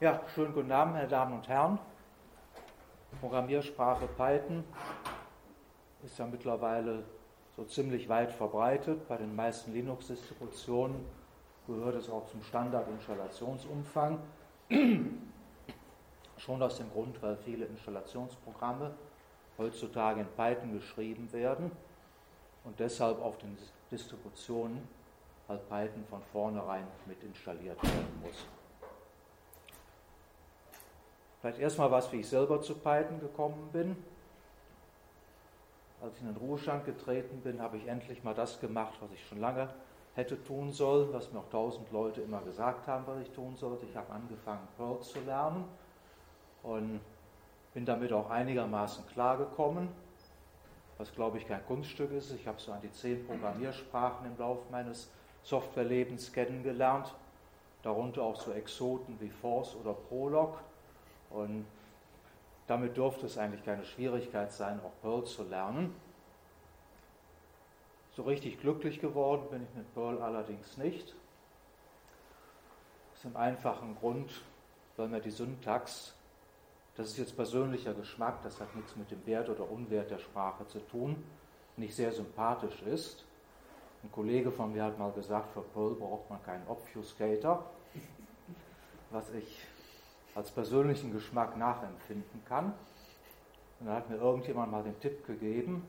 Ja, schönen guten Abend, meine Damen und Herren. Programmiersprache Python ist ja mittlerweile so ziemlich weit verbreitet. Bei den meisten Linux-Distributionen gehört es auch zum Standard-Installationsumfang. Schon aus dem Grund, weil viele Installationsprogramme heutzutage in Python geschrieben werden und deshalb auf den Distributionen halt Python von vornherein mit installiert werden muss. Vielleicht erstmal was, wie ich selber zu Python gekommen bin. Als ich in den Ruhestand getreten bin, habe ich endlich mal das gemacht, was ich schon lange hätte tun sollen, was mir auch tausend Leute immer gesagt haben, was ich tun sollte. Ich habe angefangen, Perl zu lernen und bin damit auch einigermaßen klargekommen, was glaube ich kein Kunststück ist. Ich habe so an die zehn Programmiersprachen im Laufe meines Softwarelebens kennengelernt, darunter auch so Exoten wie Force oder Prolog und damit dürfte es eigentlich keine Schwierigkeit sein, auch Perl zu lernen. So richtig glücklich geworden bin ich mit Perl allerdings nicht. Aus dem einfachen Grund, weil mir die Syntax, das ist jetzt persönlicher Geschmack, das hat nichts mit dem Wert oder Unwert der Sprache zu tun, nicht sehr sympathisch ist. Ein Kollege von mir hat mal gesagt, für Perl braucht man keinen Obfuscator, was ich als persönlichen Geschmack nachempfinden kann. Und da hat mir irgendjemand mal den Tipp gegeben,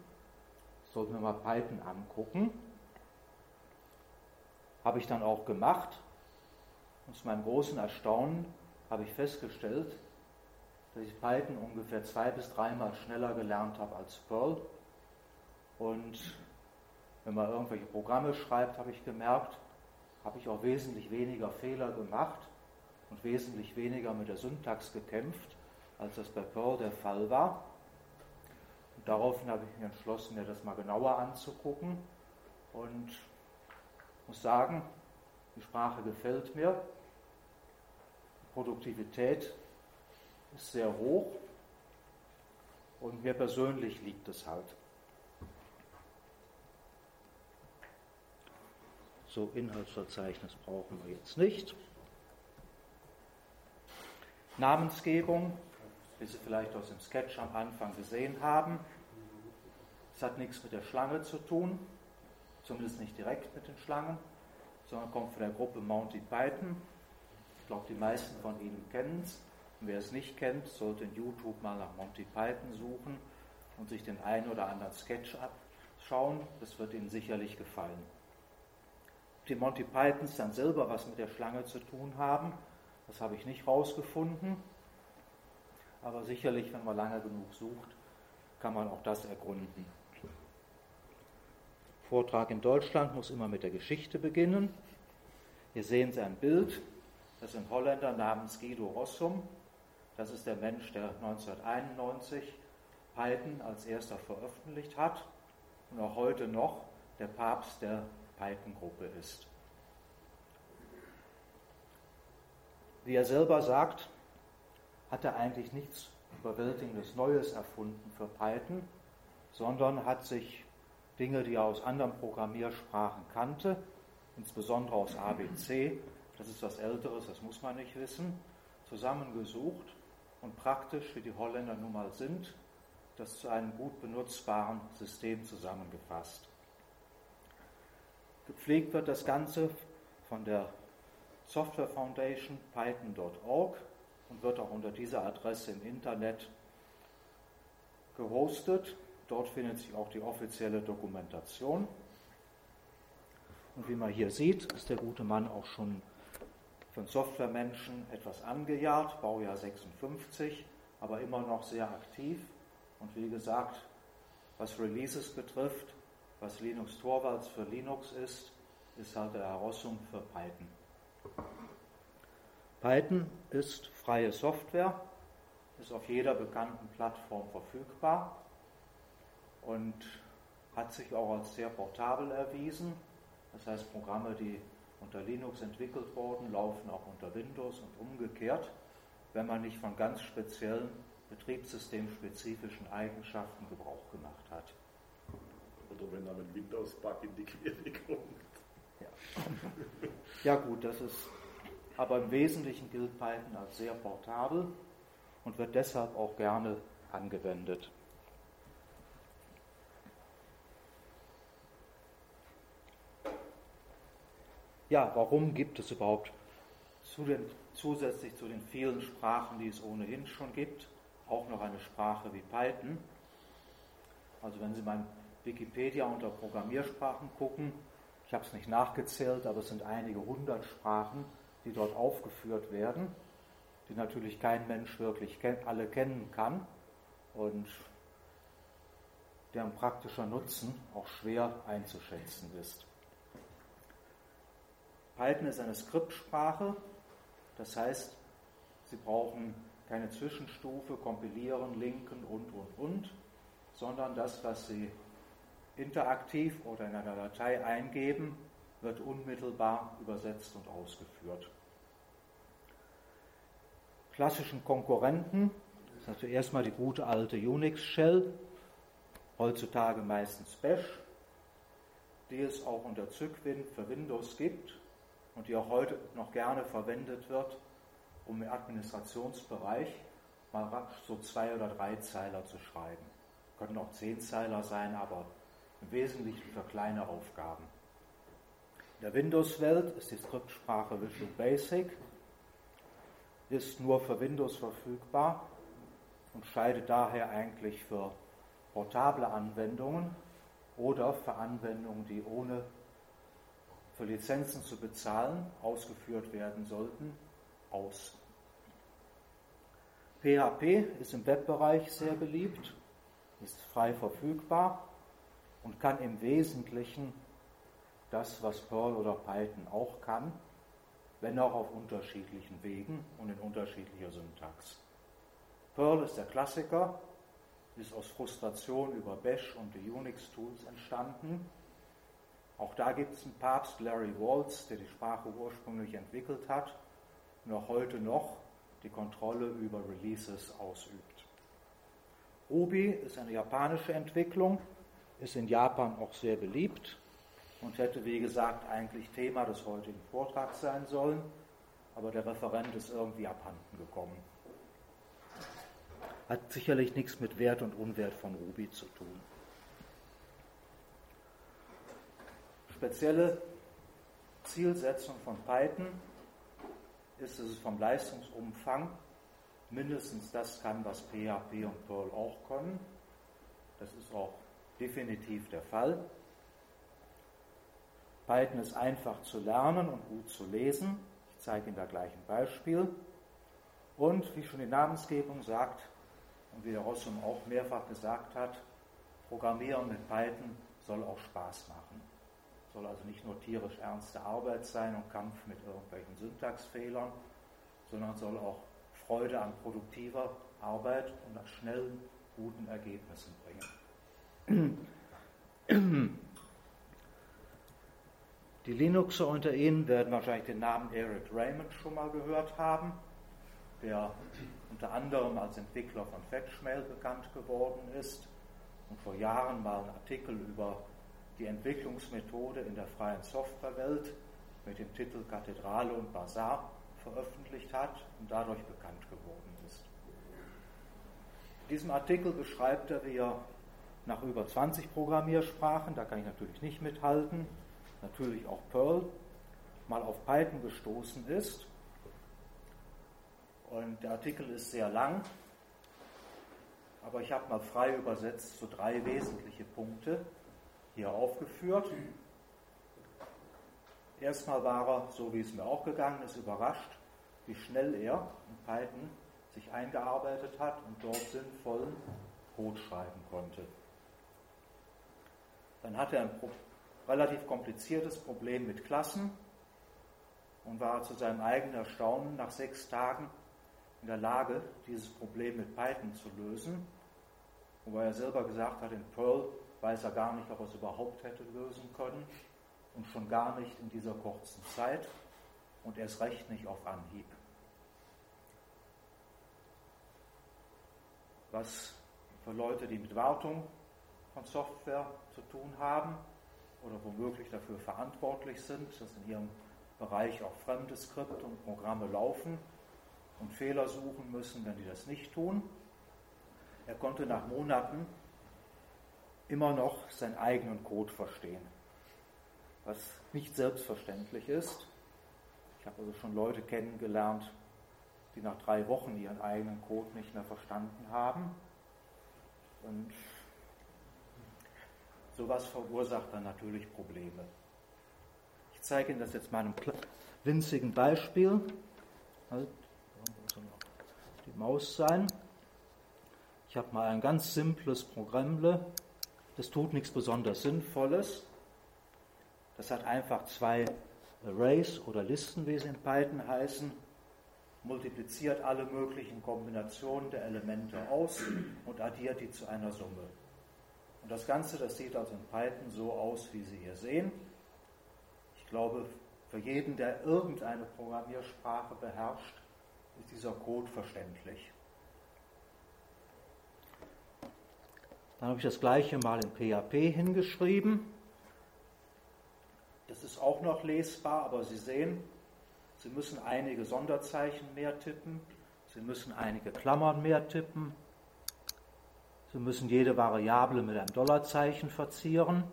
sollten wir mal Python angucken. Habe ich dann auch gemacht. Und zu meinem großen Erstaunen habe ich festgestellt, dass ich Python ungefähr zwei bis dreimal schneller gelernt habe als Perl. Und wenn man irgendwelche Programme schreibt, habe ich gemerkt, habe ich auch wesentlich weniger Fehler gemacht und wesentlich weniger mit der Syntax gekämpft, als das bei Perl der Fall war. Und daraufhin habe ich mich entschlossen, mir das mal genauer anzugucken und muss sagen, die Sprache gefällt mir. Die Produktivität ist sehr hoch und mir persönlich liegt es halt. So, Inhaltsverzeichnis brauchen wir jetzt nicht. Namensgebung, wie Sie vielleicht aus dem Sketch am Anfang gesehen haben. Es hat nichts mit der Schlange zu tun, zumindest nicht direkt mit den Schlangen, sondern kommt von der Gruppe Monty Python. Ich glaube, die meisten von Ihnen kennen es. Wer es nicht kennt, sollte in YouTube mal nach Monty Python suchen und sich den einen oder anderen Sketch abschauen. Das wird Ihnen sicherlich gefallen. Die Monty Pythons dann selber was mit der Schlange zu tun haben, das habe ich nicht rausgefunden. Aber sicherlich, wenn man lange genug sucht, kann man auch das ergründen. Vortrag in Deutschland muss immer mit der Geschichte beginnen. Hier sehen Sie ein Bild. Das ein Holländer namens Guido Rossum. Das ist der Mensch, der 1991 Python als erster veröffentlicht hat und auch heute noch der Papst der Python-Gruppe ist. Wie er selber sagt, hat er eigentlich nichts überwältigendes Neues erfunden für Python, sondern hat sich Dinge, die er aus anderen Programmiersprachen kannte, insbesondere aus ABC, das ist was Älteres, das muss man nicht wissen, zusammengesucht und praktisch, wie die Holländer nun mal sind, das zu einem gut benutzbaren System zusammengefasst. Gepflegt wird das Ganze von der Software Foundation python.org und wird auch unter dieser Adresse im Internet gehostet. Dort findet sich auch die offizielle Dokumentation. Und wie man hier sieht, ist der gute Mann auch schon von Softwaremenschen etwas angejahrt, Baujahr 56, aber immer noch sehr aktiv. Und wie gesagt, was Releases betrifft, was Linux Torvalds für Linux ist, ist halt der Herausung für Python. Python ist freie Software, ist auf jeder bekannten Plattform verfügbar und hat sich auch als sehr portabel erwiesen. Das heißt, Programme, die unter Linux entwickelt wurden, laufen auch unter Windows und umgekehrt, wenn man nicht von ganz speziellen betriebssystemspezifischen Eigenschaften Gebrauch gemacht hat. Oder wenn einem Windows-Bug in die Quere kommt. Ja. gut, das ist aber im Wesentlichen gilt Python als sehr portabel und wird deshalb auch gerne angewendet. Ja, warum gibt es überhaupt zu den, zusätzlich zu den vielen Sprachen, die es ohnehin schon gibt, auch noch eine Sprache wie Python? Also wenn Sie beim Wikipedia unter Programmiersprachen gucken, ich habe es nicht nachgezählt, aber es sind einige hundert Sprachen, die dort aufgeführt werden, die natürlich kein Mensch wirklich alle kennen kann und deren praktischer Nutzen auch schwer einzuschätzen ist. Python ist eine Skriptsprache, das heißt, Sie brauchen keine Zwischenstufe, kompilieren, linken und, und, und, sondern das, was Sie interaktiv oder in einer Datei eingeben, wird unmittelbar übersetzt und ausgeführt. Klassischen Konkurrenten ist natürlich erstmal die gute alte Unix-Shell, heutzutage meistens Bash, die es auch unter Zygwin für Windows gibt und die auch heute noch gerne verwendet wird, um im Administrationsbereich mal so zwei oder drei Zeiler zu schreiben. Können auch zehn Zeiler sein, aber im Wesentlichen für kleine Aufgaben. In der Windows-Welt ist die Skriptsprache Visual Basic, ist nur für Windows verfügbar und scheidet daher eigentlich für portable Anwendungen oder für Anwendungen, die ohne für Lizenzen zu bezahlen ausgeführt werden sollten, aus. PHP ist im Webbereich sehr beliebt, ist frei verfügbar und kann im Wesentlichen das, was Perl oder Python auch kann, wenn auch auf unterschiedlichen Wegen und in unterschiedlicher Syntax. Perl ist der Klassiker, ist aus Frustration über Bash und die Unix-Tools entstanden auch da gibt es einen Papst, Larry Waltz, der die Sprache ursprünglich entwickelt hat und auch heute noch die Kontrolle über Releases ausübt. Obi ist eine japanische Entwicklung, ist in Japan auch sehr beliebt und hätte, wie gesagt, eigentlich Thema des heutigen Vortrags sein sollen, aber der Referent ist irgendwie abhanden gekommen. Hat sicherlich nichts mit Wert und Unwert von Ruby zu tun. spezielle Zielsetzung von Python ist, dass es vom Leistungsumfang mindestens das kann, was PHP und Perl auch können. Das ist auch definitiv der Fall. Python ist einfach zu lernen und gut zu lesen. Ich zeige Ihnen da gleich ein Beispiel. Und wie schon die Namensgebung sagt und wie der Rossum auch mehrfach gesagt hat, Programmieren mit Python soll auch Spaß machen. Soll also nicht nur tierisch ernste Arbeit sein und Kampf mit irgendwelchen Syntaxfehlern, sondern soll auch Freude an produktiver Arbeit und an schnellen, guten Ergebnissen bringen. Die Linuxer unter Ihnen werden wahrscheinlich den Namen Eric Raymond schon mal gehört haben, der unter anderem als Entwickler von Fetchmail bekannt geworden ist und vor Jahren mal einen Artikel über die Entwicklungsmethode in der freien Softwarewelt mit dem Titel Kathedrale und Bazar veröffentlicht hat und dadurch bekannt geworden ist. In diesem Artikel beschreibt er, wie er nach über 20 Programmiersprachen, da kann ich natürlich nicht mithalten, natürlich auch Perl, mal auf Python gestoßen ist. Und der Artikel ist sehr lang, aber ich habe mal frei übersetzt so drei wesentliche Punkte, hier aufgeführt. Erstmal war er, so wie es mir auch gegangen ist, überrascht, wie schnell er in Python sich eingearbeitet hat und dort sinnvollen Code schreiben konnte. Dann hatte er ein relativ kompliziertes Problem mit Klassen und war zu seinem eigenen Erstaunen nach sechs Tagen in der Lage, dieses Problem mit Python zu lösen, wobei er selber gesagt hat, in Perl weiß er gar nicht, ob er es überhaupt hätte lösen können und schon gar nicht in dieser kurzen Zeit und erst recht nicht auf Anhieb. Was für Leute, die mit Wartung von Software zu tun haben oder womöglich dafür verantwortlich sind, dass in ihrem Bereich auch fremde Skripte und Programme laufen und Fehler suchen müssen, wenn die das nicht tun. Er konnte nach Monaten immer noch seinen eigenen Code verstehen, was nicht selbstverständlich ist. Ich habe also schon Leute kennengelernt, die nach drei Wochen ihren eigenen Code nicht mehr verstanden haben. Und sowas verursacht dann natürlich Probleme. Ich zeige Ihnen das jetzt mal einem winzigen Beispiel. Halt, die Maus sein. Ich habe mal ein ganz simples Programmle. Das tut nichts besonders Sinnvolles. Das hat einfach zwei Arrays oder Listen, wie sie in Python heißen, multipliziert alle möglichen Kombinationen der Elemente aus und addiert die zu einer Summe. Und das Ganze, das sieht also in Python so aus, wie Sie hier sehen. Ich glaube, für jeden, der irgendeine Programmiersprache beherrscht, ist dieser Code verständlich. Dann habe ich das gleiche mal in PHP hingeschrieben. Das ist auch noch lesbar, aber Sie sehen, Sie müssen einige Sonderzeichen mehr tippen, Sie müssen einige Klammern mehr tippen, Sie müssen jede Variable mit einem Dollarzeichen verzieren.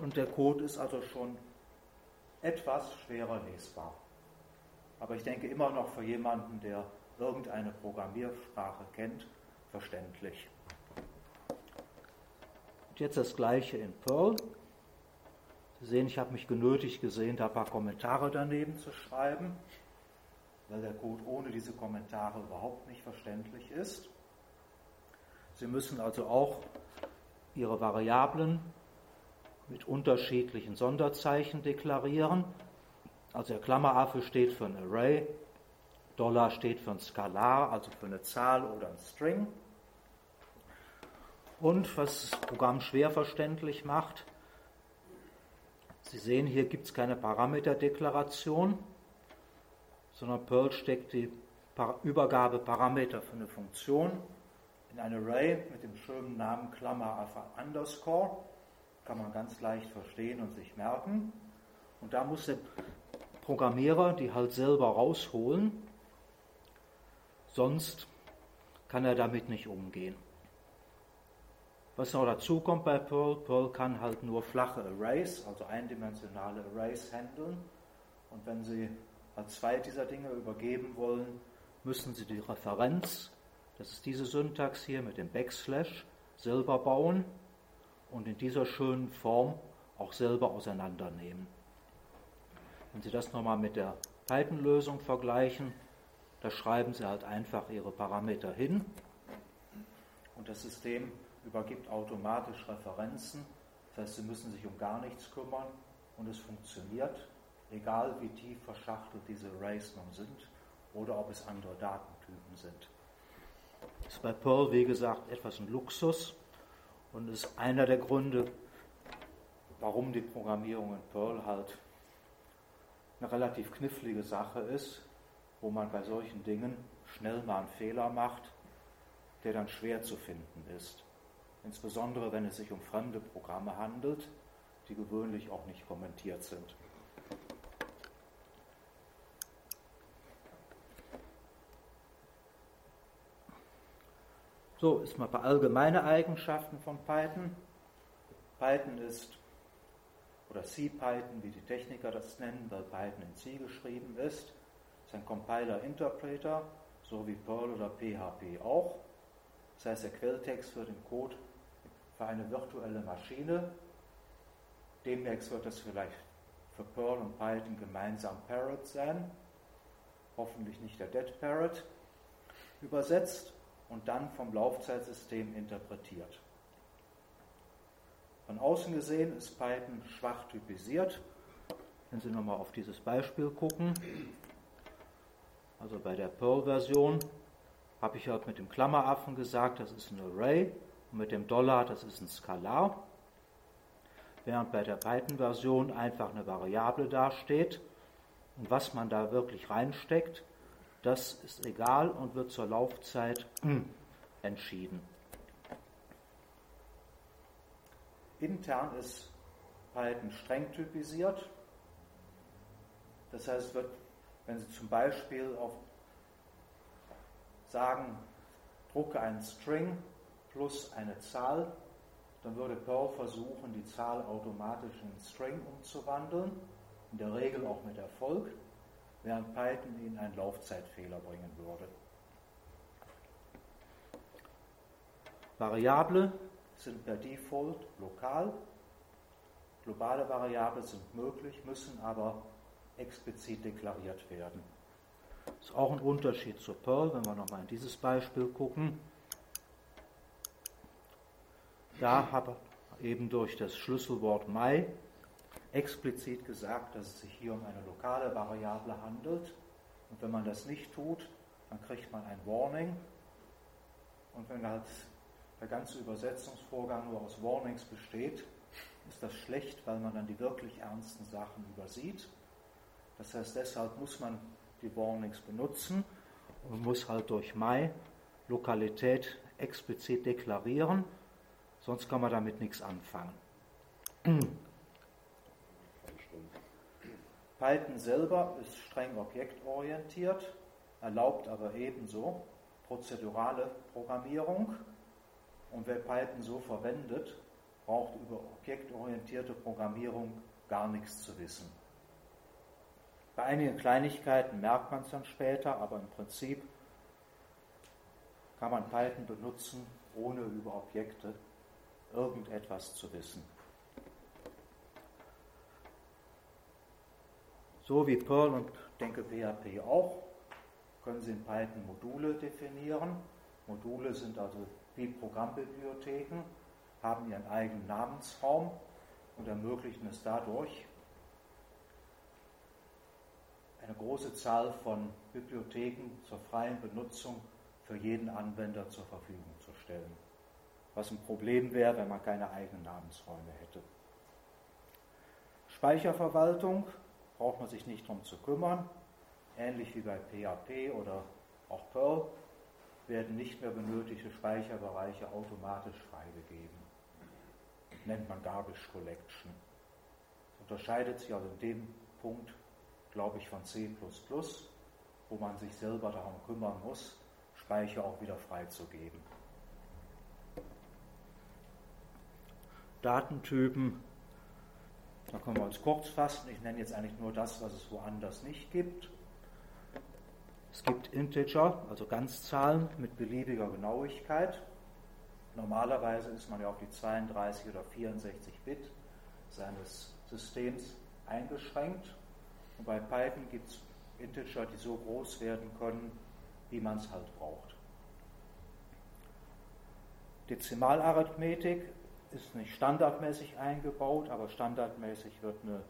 Und der Code ist also schon etwas schwerer lesbar. Aber ich denke immer noch für jemanden, der irgendeine Programmiersprache kennt, verständlich. Und jetzt das gleiche in Perl. Sie sehen, ich habe mich genötigt gesehen, da ein paar Kommentare daneben zu schreiben, weil der Code ohne diese Kommentare überhaupt nicht verständlich ist. Sie müssen also auch Ihre Variablen mit unterschiedlichen Sonderzeichen deklarieren. Also der Klammeraffe steht für ein Array, Dollar steht für ein Skalar, also für eine Zahl oder ein String. Und was das Programm schwer verständlich macht, Sie sehen, hier gibt es keine Parameterdeklaration, sondern Perl steckt die Übergabeparameter für eine Funktion in ein Array mit dem schönen Namen Klammer underscore. Kann man ganz leicht verstehen und sich merken. Und da muss der Programmierer die halt selber rausholen, sonst kann er damit nicht umgehen. Was noch dazu kommt bei Perl, Perl kann halt nur flache Arrays, also eindimensionale Arrays handeln. Und wenn Sie als zwei dieser Dinge übergeben wollen, müssen Sie die Referenz, das ist diese Syntax hier mit dem Backslash, selber bauen und in dieser schönen Form auch selber auseinandernehmen. Wenn Sie das nochmal mit der Python-Lösung vergleichen, da schreiben Sie halt einfach Ihre Parameter hin und das System übergibt automatisch Referenzen. Das heißt, Sie müssen sich um gar nichts kümmern und es funktioniert, egal wie tief verschachtelt diese Arrays nun sind oder ob es andere Datentypen sind. Ist bei Perl, wie gesagt, etwas ein Luxus und ist einer der Gründe, warum die Programmierung in Perl halt eine relativ knifflige Sache ist, wo man bei solchen Dingen schnell mal einen Fehler macht, der dann schwer zu finden ist insbesondere wenn es sich um fremde Programme handelt, die gewöhnlich auch nicht kommentiert sind. So, ist mal paar allgemeine Eigenschaften von Python. Python ist, oder C-Python, wie die Techniker das nennen, weil Python in C geschrieben ist, ist ein Compiler-Interpreter, so wie Perl oder PHP auch. Das heißt, der Quelltext für den Code für eine virtuelle Maschine. Demnächst wird das vielleicht für Perl und Python gemeinsam Parrot sein, hoffentlich nicht der Dead Parrot, übersetzt und dann vom Laufzeitsystem interpretiert. Von außen gesehen ist Python schwach typisiert. Wenn Sie nochmal auf dieses Beispiel gucken, also bei der Perl-Version habe ich halt mit dem Klammeraffen gesagt, das ist ein Array und mit dem Dollar, das ist ein Skalar, während bei der Python-Version einfach eine Variable dasteht. Und was man da wirklich reinsteckt, das ist egal und wird zur Laufzeit entschieden. Intern ist Python streng typisiert. Das heißt, wenn Sie zum Beispiel auf sagen, drucke einen String plus eine Zahl, dann würde Perl versuchen, die Zahl automatisch in einen String umzuwandeln, in der Regel auch mit Erfolg, während Python Ihnen einen Laufzeitfehler bringen würde. Variable sind per Default lokal, globale Variablen sind möglich, müssen aber explizit deklariert werden. Das ist auch ein Unterschied zu Perl, wenn wir nochmal in dieses Beispiel gucken. Da habe eben durch das Schlüsselwort my explizit gesagt, dass es sich hier um eine lokale Variable handelt. Und wenn man das nicht tut, dann kriegt man ein Warning. Und wenn halt der ganze Übersetzungsvorgang nur aus Warnings besteht, ist das schlecht, weil man dann die wirklich ernsten Sachen übersieht. Das heißt, deshalb muss man die Warnings benutzen und muss halt durch my Lokalität explizit deklarieren Sonst kann man damit nichts anfangen. Python selber ist streng objektorientiert, erlaubt aber ebenso prozedurale Programmierung. Und wer Python so verwendet, braucht über objektorientierte Programmierung gar nichts zu wissen. Bei einigen Kleinigkeiten merkt man es dann später, aber im Prinzip kann man Python benutzen, ohne über Objekte irgendetwas zu wissen. So wie Perl und denke PHP auch, können Sie in Python Module definieren. Module sind also wie Programmbibliotheken, haben ihren eigenen Namensraum und ermöglichen es dadurch, eine große Zahl von Bibliotheken zur freien Benutzung für jeden Anwender zur Verfügung zu stellen was ein Problem wäre, wenn man keine eigenen Namensräume hätte. Speicherverwaltung braucht man sich nicht darum zu kümmern. Ähnlich wie bei PHP oder auch Perl werden nicht mehr benötigte Speicherbereiche automatisch freigegeben. Nennt man Garbage Collection. Das unterscheidet sich also in dem Punkt, glaube ich, von C, wo man sich selber darum kümmern muss, Speicher auch wieder freizugeben. Datentypen. Da können wir uns kurz fassen. Ich nenne jetzt eigentlich nur das, was es woanders nicht gibt. Es gibt Integer, also Ganzzahlen mit beliebiger Genauigkeit. Normalerweise ist man ja auf die 32 oder 64 Bit seines Systems eingeschränkt. Und bei Python gibt es Integer, die so groß werden können, wie man es halt braucht. Dezimalarithmetik ist nicht standardmäßig eingebaut, aber standardmäßig wird ein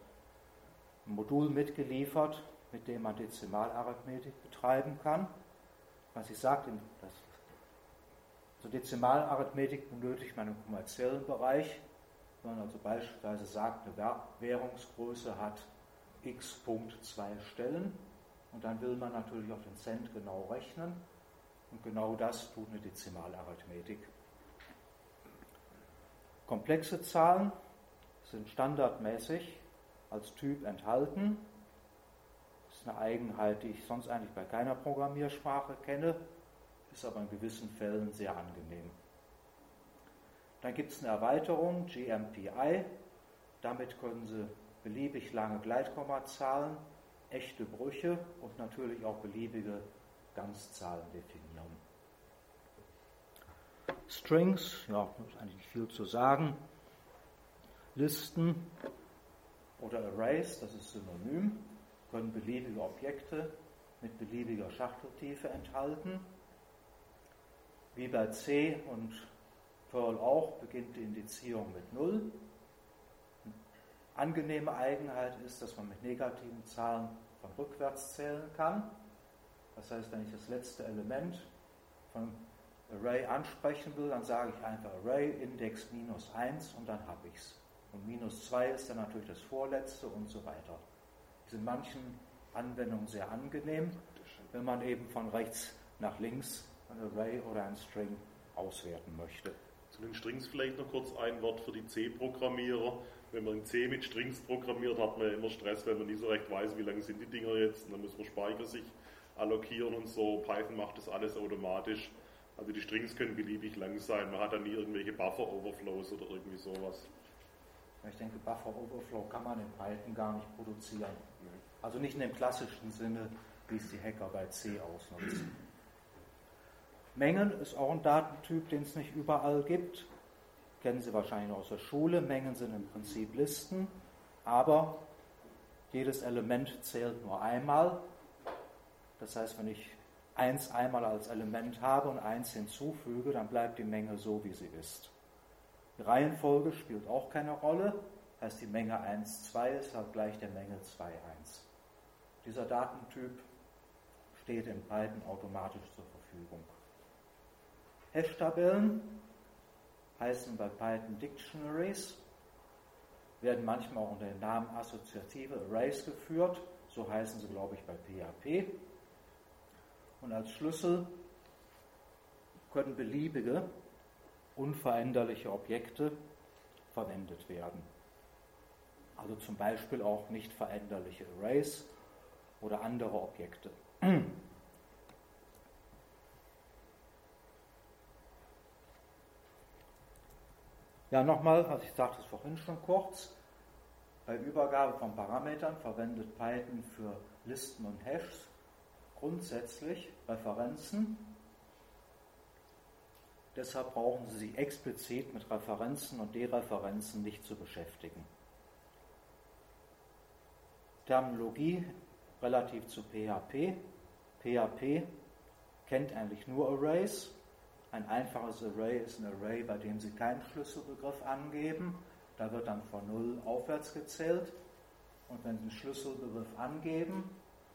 Modul mitgeliefert, mit dem man Dezimalarithmetik betreiben kann. Was ich sagte, das, zur Dezimalarithmetik benötigt man im kommerziellen Bereich, wenn man also beispielsweise sagt, eine Währungsgröße hat x zwei Stellen und dann will man natürlich auf den Cent genau rechnen und genau das tut eine Dezimalarithmetik. Komplexe Zahlen sind standardmäßig als Typ enthalten. Das ist eine Eigenheit, die ich sonst eigentlich bei keiner Programmiersprache kenne, ist aber in gewissen Fällen sehr angenehm. Dann gibt es eine Erweiterung, GMPI. Damit können Sie beliebig lange Gleitkommazahlen, echte Brüche und natürlich auch beliebige Ganzzahlen definieren. Strings, ja, ist eigentlich nicht viel zu sagen. Listen oder Arrays, das ist synonym, können beliebige Objekte mit beliebiger Schachteltiefe enthalten. Wie bei C und Perl auch beginnt die Indizierung mit 0. Eine angenehme Eigenheit ist, dass man mit negativen Zahlen von rückwärts zählen kann. Das heißt, wenn ich das letzte Element von Array ansprechen will, dann sage ich einfach Array Index minus 1 und dann habe ich es. Und minus 2 ist dann natürlich das vorletzte und so weiter. Ist in manchen Anwendungen sehr angenehm, wenn man eben von rechts nach links ein Array oder ein String auswerten möchte. Zu den Strings vielleicht noch kurz ein Wort für die C-Programmierer. wenn man in C mit Strings programmiert, hat man immer Stress, wenn man nicht so recht weiß, wie lang sind die Dinger jetzt. Und dann muss man Speicher sich allokieren und so. Python macht das alles automatisch. Also die Strings können beliebig lang sein. Man hat dann nie irgendwelche Buffer-Overflows oder irgendwie sowas. Ich denke, Buffer-Overflow kann man in Python gar nicht produzieren. Also nicht in dem klassischen Sinne, wie es die Hacker bei C ausnutzen. Mengen ist auch ein Datentyp, den es nicht überall gibt. Kennen Sie wahrscheinlich aus der Schule. Mengen sind im Prinzip Listen, aber jedes Element zählt nur einmal. Das heißt, wenn ich eins einmal als Element habe und eins hinzufüge, dann bleibt die Menge so, wie sie ist. Die Reihenfolge spielt auch keine Rolle. Heißt, die Menge 1, 2 ist halt gleich der Menge 2, 1. Dieser Datentyp steht in Python automatisch zur Verfügung. Hash-Tabellen heißen bei Python Dictionaries, werden manchmal auch unter dem Namen assoziative Arrays geführt. So heißen sie, glaube ich, bei PHP. Und als Schlüssel können beliebige, unveränderliche Objekte verwendet werden. Also zum Beispiel auch nicht veränderliche Arrays oder andere Objekte. Ja, nochmal, also ich sagte es vorhin schon kurz, bei Übergabe von Parametern verwendet Python für Listen und Hashes grundsätzlich Referenzen. Deshalb brauchen Sie sich explizit mit Referenzen und Dereferenzen nicht zu beschäftigen. Terminologie relativ zu PHP. PHP kennt eigentlich nur Arrays. Ein einfaches Array ist ein Array, bei dem Sie keinen Schlüsselbegriff angeben. Da wird dann von 0 aufwärts gezählt. Und wenn Sie einen Schlüsselbegriff angeben,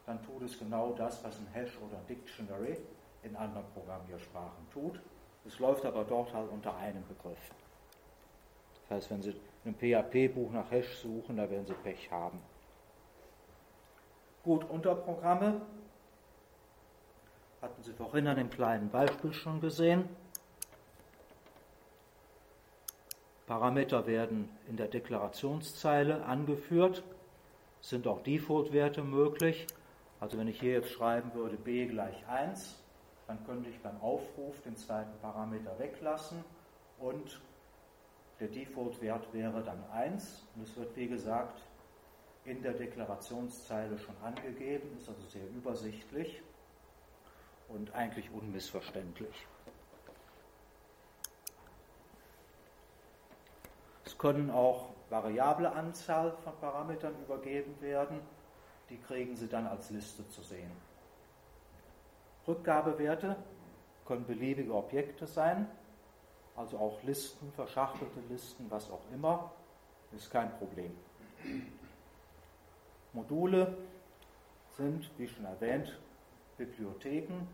dann tut es genau das, was ein Hash oder ein Dictionary in anderen Programmiersprachen tut. Es läuft aber dort halt unter einem Begriff. Das heißt, wenn Sie in einem PHP-Buch nach Hash suchen, da werden Sie Pech haben. Gut, Unterprogramme hatten Sie vorhin an dem kleinen Beispiel schon gesehen. Parameter werden in der Deklarationszeile angeführt, sind auch Default-Werte möglich. Also wenn ich hier jetzt schreiben würde b gleich 1, dann könnte ich beim Aufruf den zweiten Parameter weglassen und der Default-Wert wäre dann 1 und es wird wie gesagt in der Deklarationszeile schon angegeben, ist also sehr übersichtlich und eigentlich unmissverständlich. Es können auch variable Anzahl von Parametern übergeben werden die kriegen Sie dann als Liste zu sehen. Rückgabewerte können beliebige Objekte sein, also auch Listen, verschachtelte Listen, was auch immer, ist kein Problem. Module sind, wie schon erwähnt, Bibliotheken.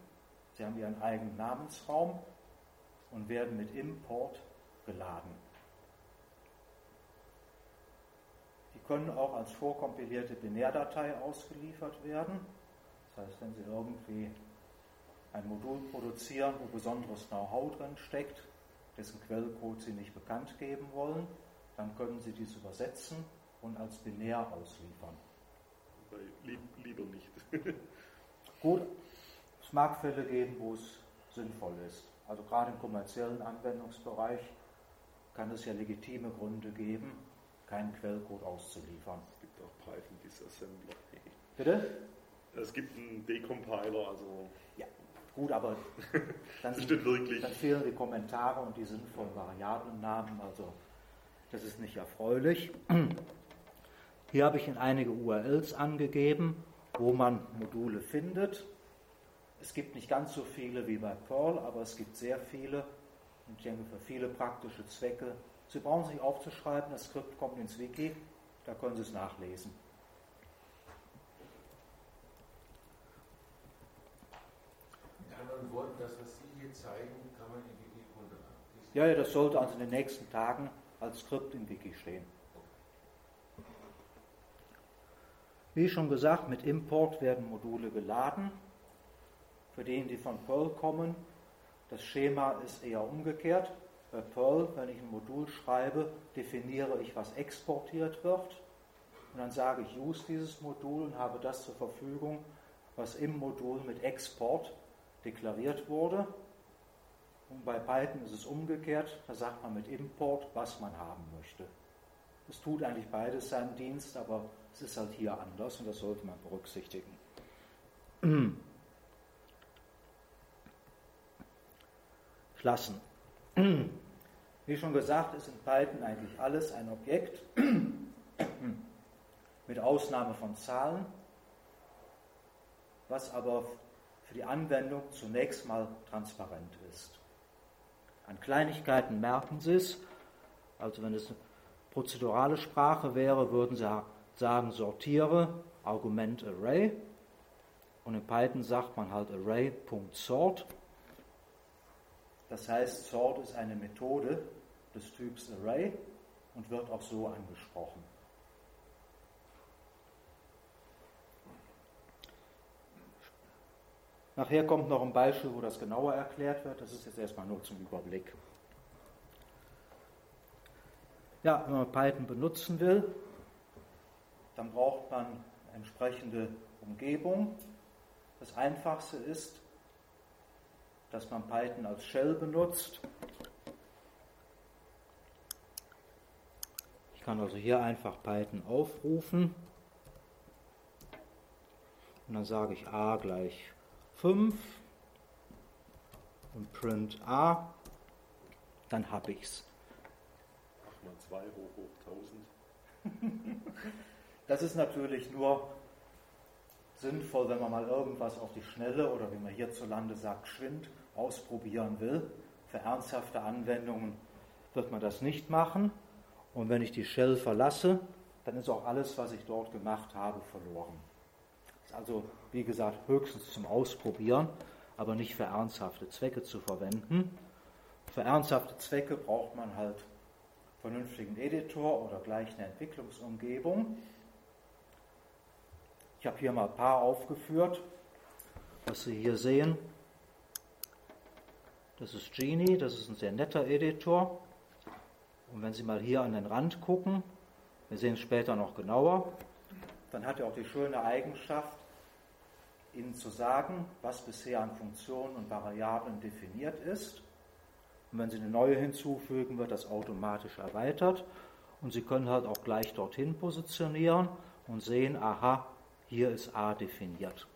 Sie haben ihren eigenen Namensraum und werden mit Import geladen. Können auch als vorkompilierte Binärdatei ausgeliefert werden. Das heißt, wenn Sie irgendwie ein Modul produzieren, wo besonderes Know-how drin steckt, dessen Quellcode Sie nicht bekannt geben wollen, dann können Sie dies übersetzen und als binär ausliefern. Lieber nicht. Gut, es mag Fälle geben, wo es sinnvoll ist. Also gerade im kommerziellen Anwendungsbereich kann es ja legitime Gründe geben, keinen Quellcode auszuliefern. Es gibt auch Python Disassembler. Bitte? Es gibt einen Decompiler, also. Ja, gut, aber dann, stimmt wirklich. dann fehlen die Kommentare und die sinnvollen Variablennamen, also das ist nicht erfreulich. Hier habe ich in einige URLs angegeben, wo man Module findet. Es gibt nicht ganz so viele wie bei Perl, aber es gibt sehr viele. Und ich denke, für viele praktische Zwecke Sie brauchen sich aufzuschreiben, das Skript kommt ins Wiki, da können Sie es nachlesen. Mit anderen Worten, das, was Sie hier zeigen, kann man im Wiki runterladen. Ja, ja, das sollte also in den nächsten Tagen als Skript im Wiki stehen. Wie schon gesagt, mit Import werden Module geladen. Für diejenigen, die von Perl kommen, das Schema ist eher umgekehrt. Bei Perl, wenn ich ein Modul schreibe, definiere ich, was exportiert wird. Und dann sage ich, use dieses Modul und habe das zur Verfügung, was im Modul mit Export deklariert wurde. Und bei Python ist es umgekehrt, da sagt man mit Import, was man haben möchte. Es tut eigentlich beides seinen Dienst, aber es ist halt hier anders und das sollte man berücksichtigen. Klassen. Wie schon gesagt, ist in Python eigentlich alles ein Objekt, mit Ausnahme von Zahlen, was aber für die Anwendung zunächst mal transparent ist. An Kleinigkeiten merken Sie es, also wenn es eine prozedurale Sprache wäre, würden Sie sagen, sortiere Argument Array und in Python sagt man halt Array.sort. Das heißt, Sort ist eine Methode des Typs Array und wird auch so angesprochen. Nachher kommt noch ein Beispiel, wo das genauer erklärt wird. Das ist jetzt erstmal nur zum Überblick. Ja, wenn man Python benutzen will, dann braucht man entsprechende Umgebung. Das Einfachste ist, dass man Python als Shell benutzt. Ich kann also hier einfach Python aufrufen und dann sage ich a gleich 5 und print a, dann habe ich es. 8 mal 2 hoch hoch 1000. das ist natürlich nur sinnvoll, wenn man mal irgendwas auf die Schnelle oder wie man hierzulande sagt, geschwind ausprobieren will. Für ernsthafte Anwendungen wird man das nicht machen. Und wenn ich die Shell verlasse, dann ist auch alles, was ich dort gemacht habe, verloren. Ist also, wie gesagt, höchstens zum Ausprobieren, aber nicht für ernsthafte Zwecke zu verwenden. Für ernsthafte Zwecke braucht man halt vernünftigen Editor oder gleich eine Entwicklungsumgebung. Ich habe hier mal ein paar aufgeführt, was Sie hier sehen. Das ist Genie, das ist ein sehr netter Editor. Und wenn Sie mal hier an den Rand gucken, wir sehen es später noch genauer, dann hat er auch die schöne Eigenschaft, Ihnen zu sagen, was bisher an Funktionen und Variablen definiert ist. Und wenn Sie eine neue hinzufügen, wird das automatisch erweitert. Und Sie können halt auch gleich dorthin positionieren und sehen, aha, hier ist A definiert.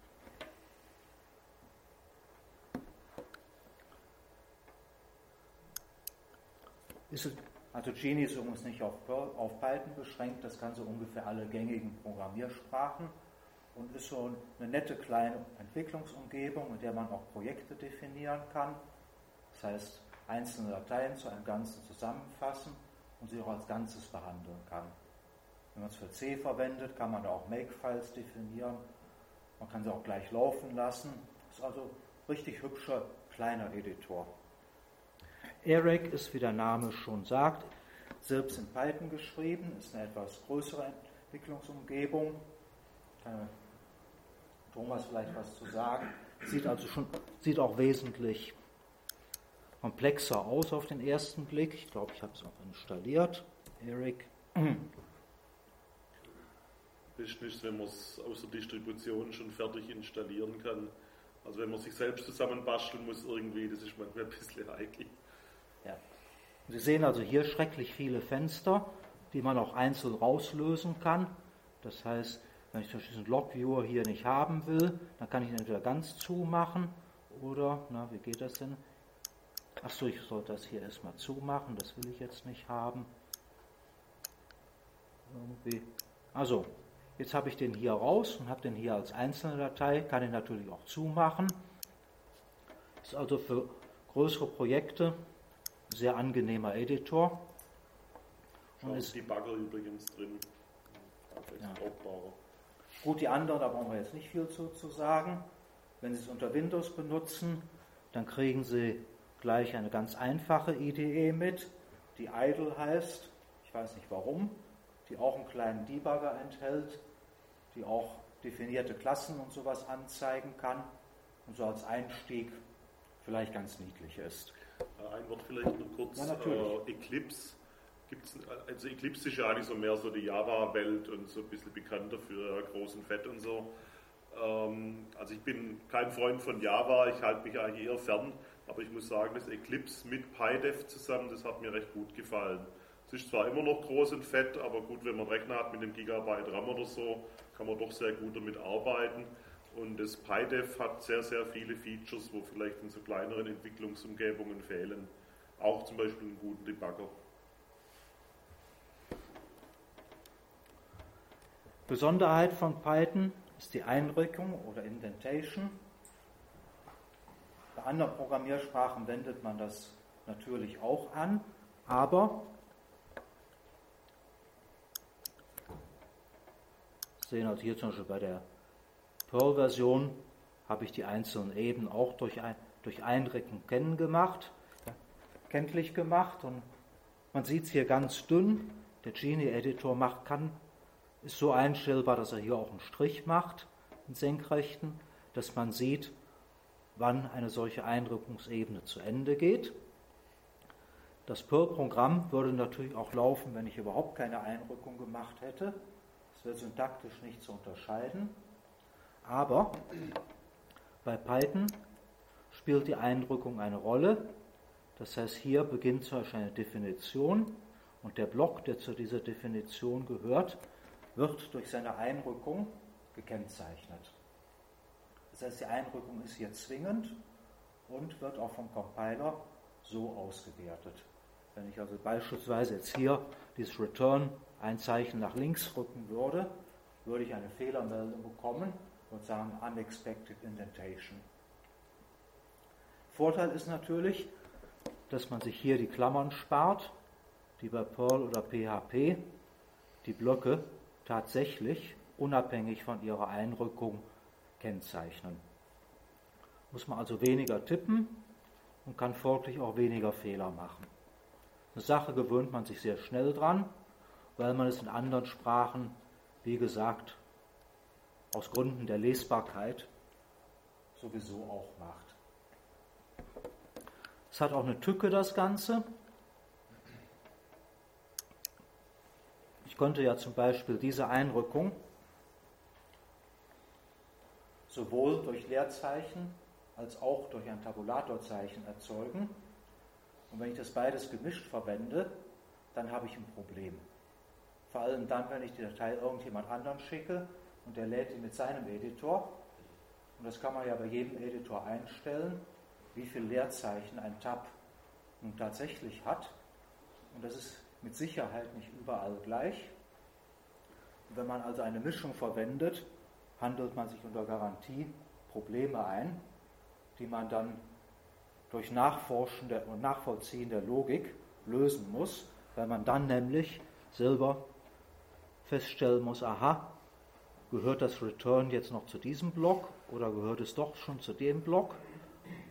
Ist also Genie ist übrigens nicht auf, auf Python beschränkt, das kann so ungefähr alle gängigen Programmiersprachen und ist so eine nette kleine Entwicklungsumgebung, in der man auch Projekte definieren kann. Das heißt, einzelne Dateien zu einem Ganzen zusammenfassen und sie auch als Ganzes behandeln kann. Wenn man es für C verwendet, kann man da auch Make-Files definieren. Man kann sie auch gleich laufen lassen. Ist also richtig hübscher kleiner Editor. Eric ist, wie der Name schon sagt, selbst in Python geschrieben, ist eine etwas größere Entwicklungsumgebung. Kann Thomas vielleicht was zu sagen. Sieht also schon, sieht auch wesentlich komplexer aus auf den ersten Blick. Ich glaube, ich habe es auch installiert. Eric ist nicht, wenn man es aus der Distribution schon fertig installieren kann. Also wenn man sich selbst zusammenbasteln muss irgendwie, das ist manchmal ein bisschen heikel. Ja. Sie sehen also hier schrecklich viele Fenster, die man auch einzeln rauslösen kann. Das heißt, wenn ich diesen Logviewer hier nicht haben will, dann kann ich ihn entweder ganz zumachen oder, na, wie geht das denn? Achso, ich soll das hier erstmal zumachen, das will ich jetzt nicht haben. Irgendwie. Also, Jetzt habe ich den hier raus und habe den hier als einzelne Datei, kann ich natürlich auch zumachen. Ist also für größere Projekte sehr angenehmer Editor. Und ist die Bagger übrigens drin. Ja. Gut, die anderen, da brauchen wir jetzt nicht viel zu, zu sagen. Wenn Sie es unter Windows benutzen, dann kriegen Sie gleich eine ganz einfache IDE mit, die Idle heißt. Ich weiß nicht warum, die auch einen kleinen Debugger enthält die auch definierte Klassen und sowas anzeigen kann und so als Einstieg vielleicht ganz niedlich ist. Äh, ein Wort vielleicht noch kurz. Ja. Äh, Eclipse. Gibt's, also Eclipse ist ja eigentlich so mehr so die Java-Welt und so ein bisschen bekannter für großen Fett und so. Ähm, also ich bin kein Freund von Java, ich halte mich eigentlich eher fern, aber ich muss sagen, das Eclipse mit PyDev zusammen, das hat mir recht gut gefallen. Es ist zwar immer noch groß und fett, aber gut, wenn man einen Rechner hat mit einem Gigabyte RAM oder so, kann man doch sehr gut damit arbeiten. Und das PyDev hat sehr, sehr viele Features, wo vielleicht in so kleineren Entwicklungsumgebungen fehlen. Auch zum Beispiel einen guten Debugger. Besonderheit von Python ist die Einrückung oder Indentation. Bei anderen Programmiersprachen wendet man das natürlich auch an, aber sehen also hier zum Beispiel bei der Perl-Version habe ich die einzelnen Ebenen auch durch, ein, durch Einrücken kennen gemacht, kenntlich gemacht und man sieht es hier ganz dünn. Der Genie-Editor macht, kann ist so einstellbar, dass er hier auch einen Strich macht, einen senkrechten, dass man sieht, wann eine solche Einrückungsebene zu Ende geht. Das Perl-Programm würde natürlich auch laufen, wenn ich überhaupt keine Einrückung gemacht hätte. Das wäre syntaktisch nicht zu unterscheiden. Aber bei Python spielt die Einrückung eine Rolle. Das heißt, hier beginnt zum Beispiel eine Definition und der Block, der zu dieser Definition gehört, wird durch seine Einrückung gekennzeichnet. Das heißt, die Einrückung ist hier zwingend und wird auch vom Compiler so ausgewertet. Wenn ich also beispielsweise jetzt hier dieses Return ein Zeichen nach links rücken würde, würde ich eine Fehlermeldung bekommen und sagen Unexpected Indentation. Vorteil ist natürlich, dass man sich hier die Klammern spart, die bei Perl oder PHP die Blöcke tatsächlich unabhängig von ihrer Einrückung kennzeichnen. Muss man also weniger tippen und kann folglich auch weniger Fehler machen. Eine Sache gewöhnt man sich sehr schnell dran, weil man es in anderen Sprachen, wie gesagt, aus Gründen der Lesbarkeit sowieso auch macht. Es hat auch eine Tücke, das Ganze. Ich konnte ja zum Beispiel diese Einrückung sowohl durch Leerzeichen als auch durch ein Tabulatorzeichen erzeugen. Und wenn ich das beides gemischt verwende, dann habe ich ein Problem. Vor allem dann, wenn ich die Datei irgendjemand anderen schicke und der lädt die mit seinem Editor. Und das kann man ja bei jedem Editor einstellen, wie viel Leerzeichen ein Tab nun tatsächlich hat. Und das ist mit Sicherheit nicht überall gleich. Wenn man also eine Mischung verwendet, handelt man sich unter Garantie Probleme ein, die man dann durch Nachforschen und Nachvollziehen der Logik lösen muss, weil man dann nämlich selber feststellen muss, aha, gehört das Return jetzt noch zu diesem Block oder gehört es doch schon zu dem Block?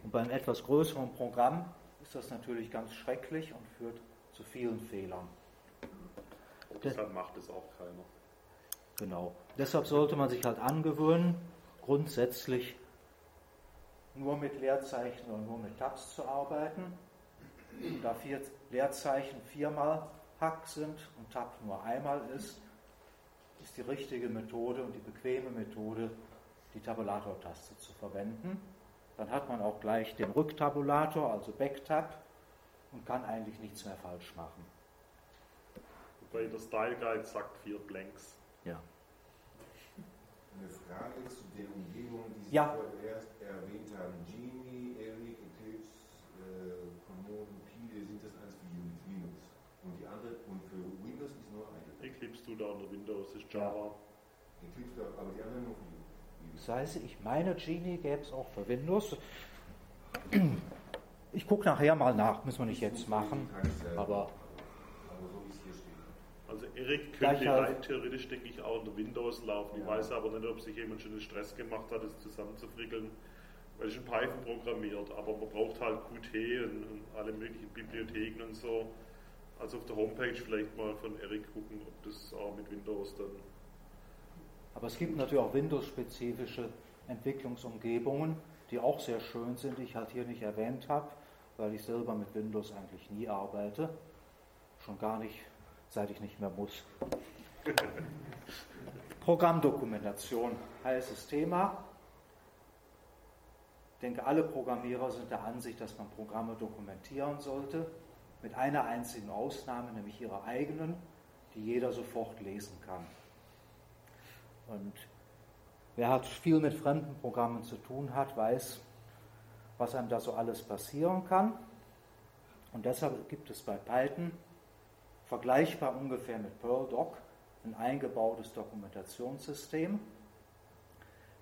Und beim etwas größeren Programm ist das natürlich ganz schrecklich und führt zu vielen Fehlern. Und deshalb macht es auch keiner. Genau. Deshalb sollte man sich halt angewöhnen, grundsätzlich nur mit Leerzeichen oder nur mit Tabs zu arbeiten. Da vier Leerzeichen viermal Hack sind und Tab nur einmal ist, ist die richtige Methode und die bequeme Methode, die Tabulator-Taste zu verwenden. Dann hat man auch gleich den Rücktabulator, also Backtab, und kann eigentlich nichts mehr falsch machen. Wobei der Style Guide sagt vier Blanks. Ja. Eine Frage zu der Umgebung, die Sie Ja. vorerst erwähnt haben. Genie, Eric, Eclipse, äh, Common, Pile, sind das alles für Unix, Linux? Und die andere, und für Windows ist nur eine. Auch unter Windows, ist Java. Aber die anderen Linux. Das heißt, ich meine, Genie gäbe es auch für Windows. Ich gucke nachher mal nach, müssen wir nicht jetzt machen, aber Aber so wie es hier steht. Also Eric Gleich könnte halt. rein theoretisch, denke ich, auch unter Windows laufen. Ich Ja. weiß aber nicht, ob sich jemand schon den Stress gemacht hat, es zusammenzufrickeln. Weil es in Python programmiert, aber man braucht halt Qt und, und alle möglichen Bibliotheken und so. Also auf der Homepage vielleicht mal von Eric gucken, ob das auch mit Windows dann. Aber es gibt natürlich auch Windows-spezifische Entwicklungsumgebungen, die auch sehr schön sind, die ich halt hier nicht erwähnt habe. weil ich selber mit Windows eigentlich nie arbeite. Schon gar nicht, seit ich nicht mehr muss. Programmdokumentation, heißes Thema. Ich denke, alle Programmierer sind der Ansicht, dass man Programme dokumentieren sollte, mit einer einzigen Ausnahme, nämlich ihre eigenen, die jeder sofort lesen kann. Und wer hat viel mit fremden Programmen zu tun hat, weiß, was einem da so alles passieren kann. Und deshalb gibt es bei Python vergleichbar ungefähr mit PerlDoc ein eingebautes Dokumentationssystem,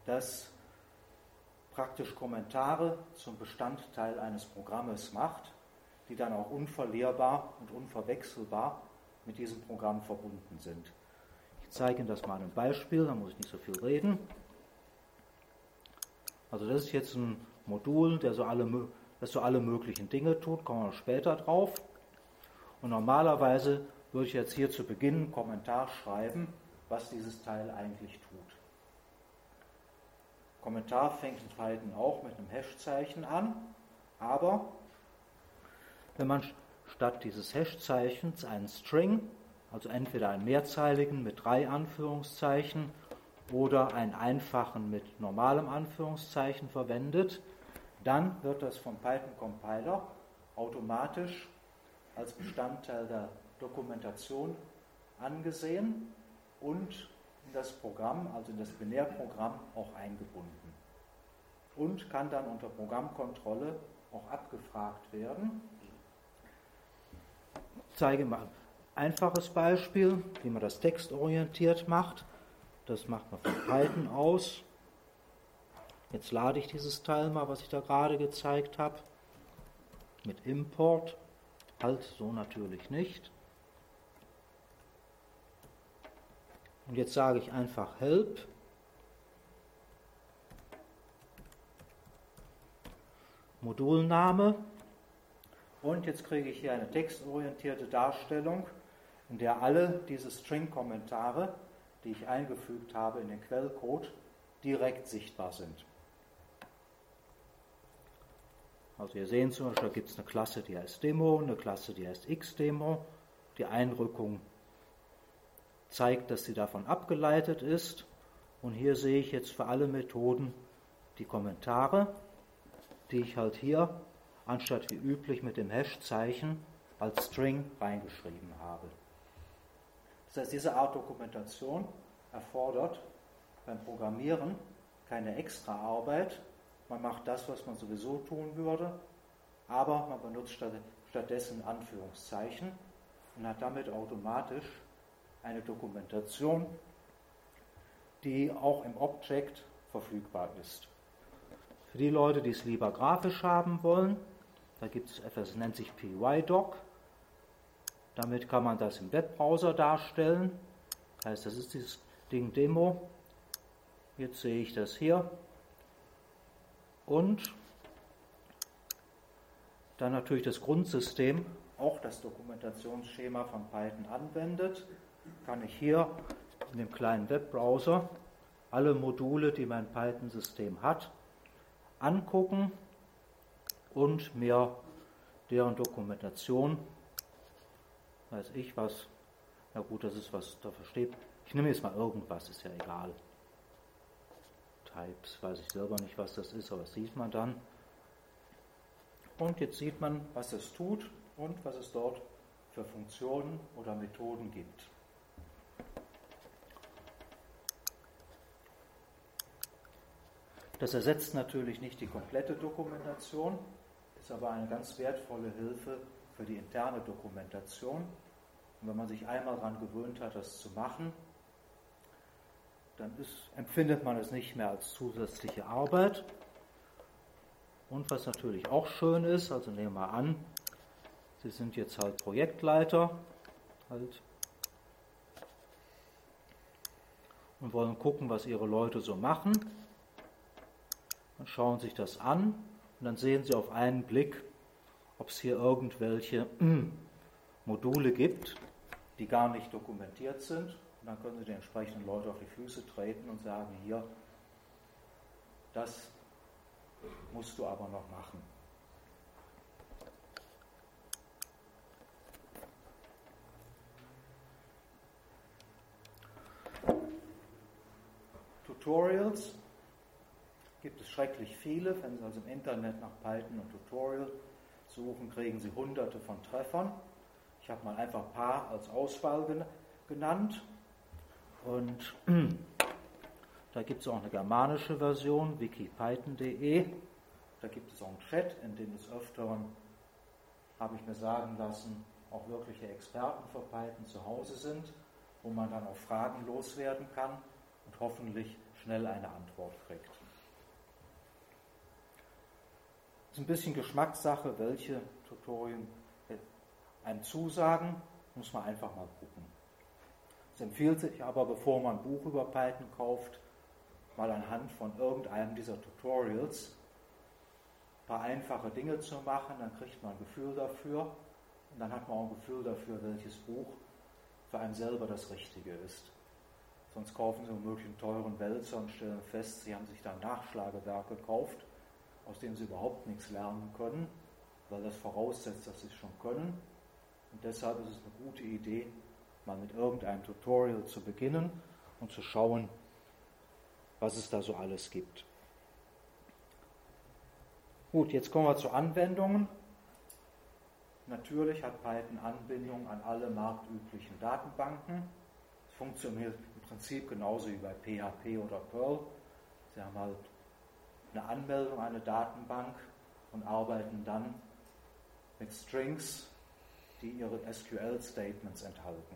das praktisch Kommentare zum Bestandteil eines Programmes macht, die dann auch unverlierbar und unverwechselbar mit diesem Programm verbunden sind. Ich zeige Ihnen das mal ein Beispiel, da muss ich nicht so viel reden. Also das ist jetzt ein Modul, der so alle, das so alle möglichen Dinge tut, kommen wir später drauf. Und normalerweise würde ich jetzt hier zu Beginn einen Kommentar schreiben, was dieses Teil eigentlich tut. Kommentar fängt in Python auch mit einem Hashzeichen an, aber wenn man statt dieses Hashzeichens einen String, also entweder einen mehrzeiligen mit drei Anführungszeichen oder einen einfachen mit normalem Anführungszeichen verwendet, dann wird das vom Python Compiler automatisch als Bestandteil der Dokumentation angesehen und in das Programm, also in das Binärprogramm, auch eingebunden. Und kann dann unter Programmkontrolle auch abgefragt werden. Zeige mal ein einfaches Beispiel, wie man das textorientiert macht. Das macht man von Python aus. Jetzt lade ich dieses Teil mal, was ich da gerade gezeigt habe, mit Import. Halt so natürlich nicht. Und jetzt sage ich einfach Help. Modulname. Und jetzt kriege ich hier eine textorientierte Darstellung, in der alle diese String-Kommentare, die ich eingefügt habe in den Quellcode, direkt sichtbar sind. Also ihr sehen zum Beispiel, da gibt es eine Klasse, die heißt Demo, eine Klasse, die heißt Xdemo. Die Einrückung zeigt, dass sie davon abgeleitet ist. Und hier sehe ich jetzt für alle Methoden die Kommentare, die ich halt hier anstatt wie üblich mit dem Hash-Zeichen als String reingeschrieben habe. Das heißt, diese Art Dokumentation erfordert beim Programmieren keine extra Arbeit. Man macht das, was man sowieso tun würde, aber man benutzt stattdessen Anführungszeichen und hat damit automatisch eine Dokumentation, die auch im Object verfügbar ist. Für die Leute, die es lieber grafisch haben wollen, da gibt es etwas, das nennt sich PyDoc. Damit kann man das im Webbrowser darstellen. Das heißt, das ist dieses Ding Demo. Jetzt sehe ich das hier. Und dann natürlich das Grundsystem, auch das Dokumentationsschema von Python anwendet kann ich hier in dem kleinen Webbrowser alle Module, die mein Python-System hat, angucken und mir deren Dokumentation, weiß ich was, na gut, das ist was, da versteht. Ich nehme jetzt mal irgendwas, ist ja egal. Types, weiß ich selber nicht, was das ist, aber das sieht man dann. Und jetzt sieht man, was es tut und was es dort für Funktionen oder Methoden gibt. Das ersetzt natürlich nicht die komplette Dokumentation, ist aber eine ganz wertvolle Hilfe für die interne Dokumentation. Und wenn man sich einmal daran gewöhnt hat, das zu machen, dann ist, empfindet man es nicht mehr als zusätzliche Arbeit. Und was natürlich auch schön ist, also nehmen wir an, Sie sind jetzt halt Projektleiter halt, und wollen gucken, was Ihre Leute so machen dann schauen sich das an und dann sehen Sie auf einen Blick, ob es hier irgendwelche hm, Module gibt, die gar nicht dokumentiert sind. Und dann können Sie die entsprechenden Leute auf die Füße treten und sagen, hier, das musst du aber noch machen. Tutorials gibt es schrecklich viele. Wenn Sie also im Internet nach Python und Tutorial suchen, kriegen Sie hunderte von Treffern. Ich habe mal einfach ein paar als Auswahl genannt. Und da gibt es auch eine germanische Version, wikipython.de. Da gibt es auch einen Chat, in dem des Öfteren, habe ich mir sagen lassen, auch wirkliche Experten für Python zu Hause sind, wo man dann auch Fragen loswerden kann und hoffentlich schnell eine Antwort kriegt. Es ist ein bisschen Geschmackssache, welche Tutorien einem zusagen, muss man einfach mal gucken. Es empfiehlt sich aber, bevor man ein Buch über Python kauft, mal anhand von irgendeinem dieser Tutorials ein paar einfache Dinge zu machen, dann kriegt man ein Gefühl dafür und dann hat man auch ein Gefühl dafür, welches Buch für einen selber das Richtige ist. Sonst kaufen Sie womöglich einen teuren Wälzer und stellen fest, Sie haben sich da ein Nachschlagewerk gekauft, aus dem Sie überhaupt nichts lernen können, weil das voraussetzt, dass Sie es schon können. Und deshalb ist es eine gute Idee, mal mit irgendeinem Tutorial zu beginnen und zu schauen, was es da so alles gibt. Gut, jetzt kommen wir zu Anwendungen. Natürlich hat Python Anbindung an alle marktüblichen Datenbanken. Es funktioniert im Prinzip genauso wie bei PHP oder Perl. Sie haben halt eine Anmeldung, eine Datenbank und arbeiten dann mit Strings, die ihre SQL-Statements enthalten.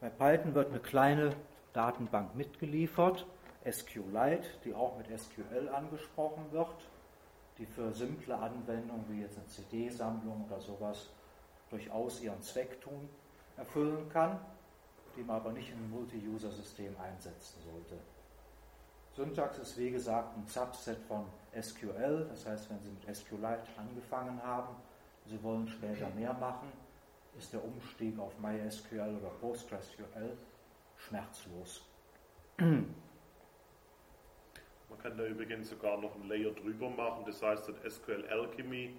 Bei Python wird eine kleine Datenbank mitgeliefert, SQLite, die auch mit SQL angesprochen wird, die für simple Anwendungen wie jetzt eine CD-Sammlung oder sowas durchaus ihren Zweck tun, erfüllen kann, die man aber nicht in einem Multi-User-System einsetzen sollte. Syntax ist wie gesagt ein Subset von SQL, das heißt, wenn Sie mit SQLite angefangen haben, Sie wollen später mehr machen, ist der Umstieg auf MySQL oder PostgreSQL schmerzlos. Man kann da übrigens sogar noch ein Layer drüber machen, das heißt dann SQL Alchemy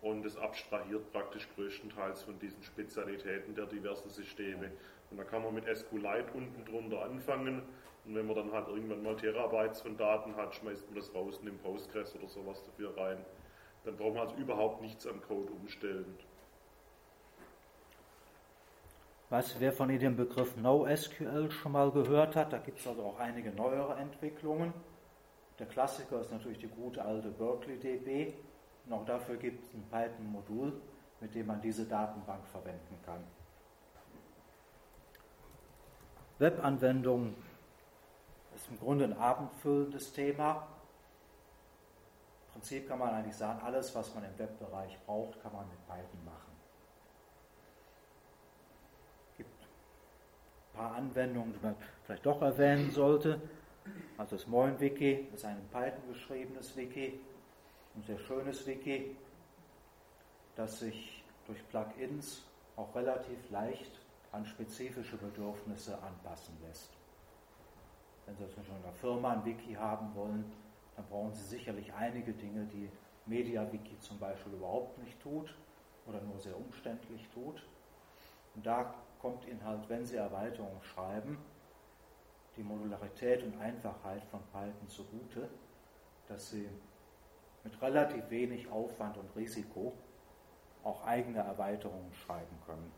und das abstrahiert praktisch größtenteils von diesen Spezialitäten der diversen Systeme. Und da kann man mit SQLite unten drunter anfangen und wenn man dann halt irgendwann mal Terabytes von Daten hat, schmeißt man das raus in den Postgres oder sowas dafür rein. Dann braucht man also überhaupt nichts am Code umstellen. Weiß, wer von Ihnen den Begriff NoSQL schon mal gehört hat, da gibt es also auch einige neuere Entwicklungen. Der Klassiker ist natürlich die gute alte Berkeley DB. Und auch dafür gibt es ein Python-Modul, mit dem man diese Datenbank verwenden kann. Webanwendungen ist im Grunde ein abendfüllendes Thema. Im Prinzip kann man eigentlich sagen, alles, was man im Webbereich braucht, kann man mit Python machen. Es gibt ein paar Anwendungen, die man vielleicht doch erwähnen sollte. Also das MoinWiki ist ein in Python geschriebenes Wiki, ein sehr schönes Wiki, das sich durch Plugins auch relativ leicht an spezifische Bedürfnisse anpassen lässt. Wenn Sie zum Beispiel in einer Firma ein Wiki haben wollen, dann brauchen Sie sicherlich einige Dinge, die MediaWiki zum Beispiel überhaupt nicht tut oder nur sehr umständlich tut. Und da kommt Ihnen halt, wenn Sie Erweiterungen schreiben, die Modularität und Einfachheit von Python zugute, dass Sie mit relativ wenig Aufwand und Risiko auch eigene Erweiterungen schreiben können.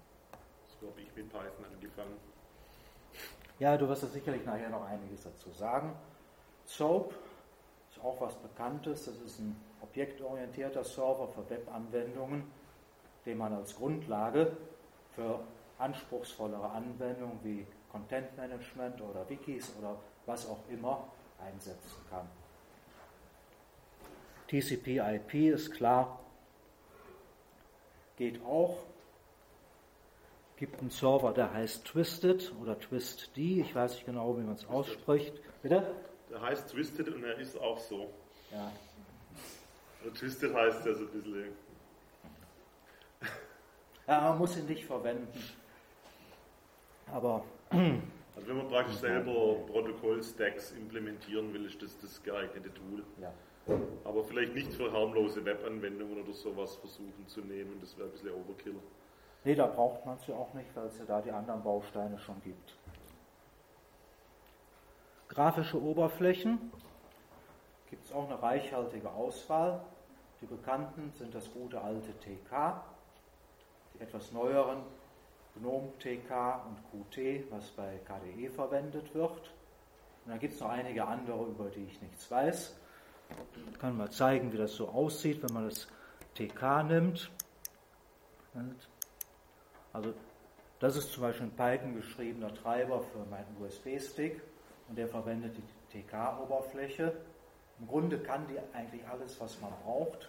So habe ich mit Python angefangen. Ja, du wirst da sicherlich nachher noch einiges dazu sagen. SOAP ist auch was Bekanntes. Das ist ein objektorientierter Server für Webanwendungen, den man als Grundlage für anspruchsvollere Anwendungen wie Content Management oder Wikis oder was auch immer einsetzen kann. TCP/IP ist klar, geht auch. Gibt einen Server, der heißt Twisted oder TwistD. Ich weiß nicht genau, wie man es ausspricht. Bitte? Der heißt Twisted und er ist auch so. Ja. Also Twisted heißt ja so ein bisschen. Ja, man muss ihn nicht verwenden. Aber. Also wenn man praktisch selber Protokoll-Stacks implementieren will, ist das das geeignete Tool. Ja. Aber vielleicht nicht für harmlose Webanwendungen oder sowas versuchen zu nehmen, das wäre ein bisschen Overkill. Nee, da braucht man es ja auch nicht, weil es ja da die anderen Bausteine schon gibt. grafische Oberflächen gibt es auch eine reichhaltige Auswahl. Die bekannten sind das gute alte TK, die etwas neueren GNOME TK und Qt, was bei KDE verwendet wird. Und dann gibt es noch einige andere, über die ich nichts weiß. Ich kann mal zeigen, wie das so aussieht, wenn man das TK nimmt. Also das ist zum Beispiel ein Python geschriebener Treiber für meinen USB-Stick und der verwendet die TK-Oberfläche. Im Grunde kann die eigentlich alles, was man braucht,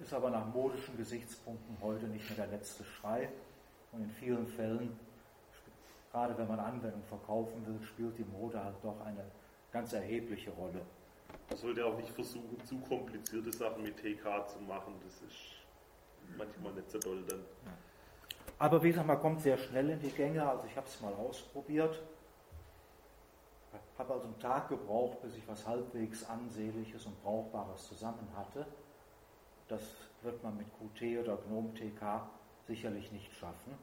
ist aber nach modischen Gesichtspunkten heute nicht mehr der letzte Schrei. Und in vielen Fällen, gerade wenn man Anwendungen verkaufen will, spielt die Mode halt doch eine ganz erhebliche Rolle. Man sollte auch nicht versuchen, zu komplizierte Sachen mit TK zu machen. Das ist manchmal nicht so doll dann. Aber wie gesagt, man kommt sehr schnell in die Gänge. Also ich habe es mal ausprobiert. Habe also einen Tag gebraucht, bis ich was halbwegs Ansehnliches und Brauchbares zusammen hatte. Das wird man mit Qt oder GNOME TK sicherlich nicht schaffen.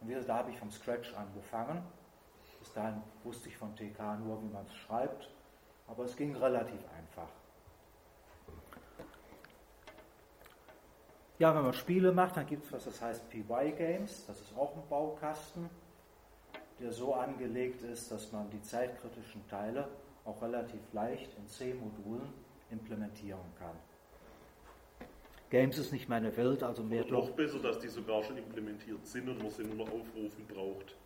Und wie gesagt, da habe ich vom Scratch angefangen. Bis dahin wusste ich von TK nur, wie man es schreibt, aber es ging relativ einfach. Ja, wenn man Spiele macht, dann gibt es was, das heißt PY Games. Das ist auch ein Baukasten, der so angelegt ist, dass man die zeitkritischen Teile auch relativ leicht in C-Modulen implementieren kann. Games ist nicht meine Welt, also mehr Und noch besser, dass die sogar schon implementiert sind und man sie nur noch aufrufen braucht.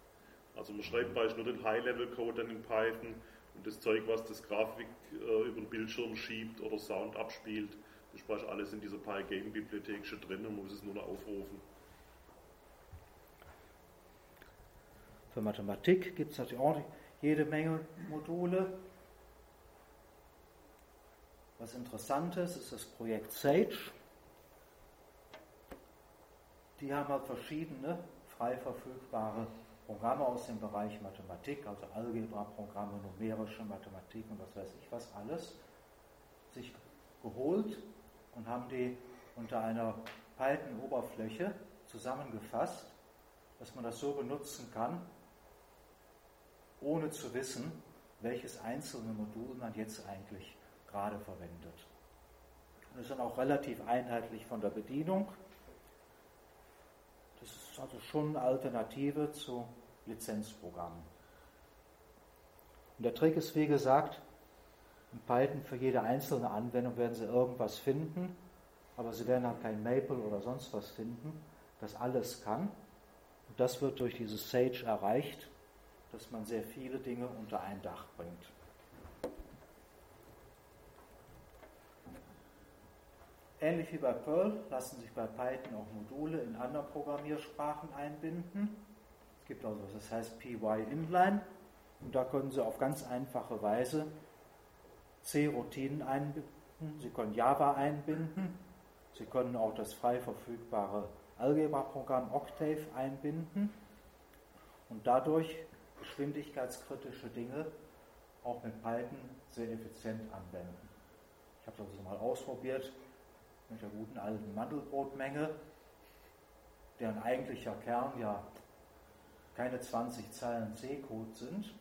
Also man schreibt beispielsweise nur den High-Level-Code dann in Python und das Zeug, was das Grafik äh, über den Bildschirm schiebt oder Sound abspielt, das ist alles in dieser PyGame-Bibliothek schon drin und muss es nur noch aufrufen. Für Mathematik gibt es natürlich auch jede Menge Module. Was interessant ist, ist das Projekt Sage. Die haben halt verschiedene frei verfügbare Programme aus dem Bereich Mathematik, also Algebra-Programme, numerische Mathematik und was weiß ich was alles, sich geholt und haben die unter einer Python-Oberfläche zusammengefasst, dass man das so benutzen kann, ohne zu wissen, welches einzelne Modul man jetzt eigentlich gerade verwendet. Das ist dann auch relativ einheitlich von der Bedienung. Das ist also schon eine Alternative zu Lizenzprogrammen. Und der Trick ist, wie gesagt, in Python für jede einzelne Anwendung werden Sie irgendwas finden, aber Sie werden halt kein Maple oder sonst was finden, das alles kann. Und das wird durch dieses Sage erreicht, dass man sehr viele Dinge unter ein Dach bringt. Ähnlich wie bei Perl lassen sich bei Python auch Module in anderen Programmiersprachen einbinden. Es gibt also, das heißt PY Inline, und da können Sie auf ganz einfache Weise C-Routinen einbinden, Sie können Java einbinden, Sie können auch das frei verfügbare Algebra-Programm Octave einbinden und dadurch geschwindigkeitskritische Dinge auch mit Python sehr effizient anwenden. Ich habe das mal ausprobiert mit der guten alten Mandelbrotmenge, deren eigentlicher Kern ja keine 20 Zeilen C-Code sind.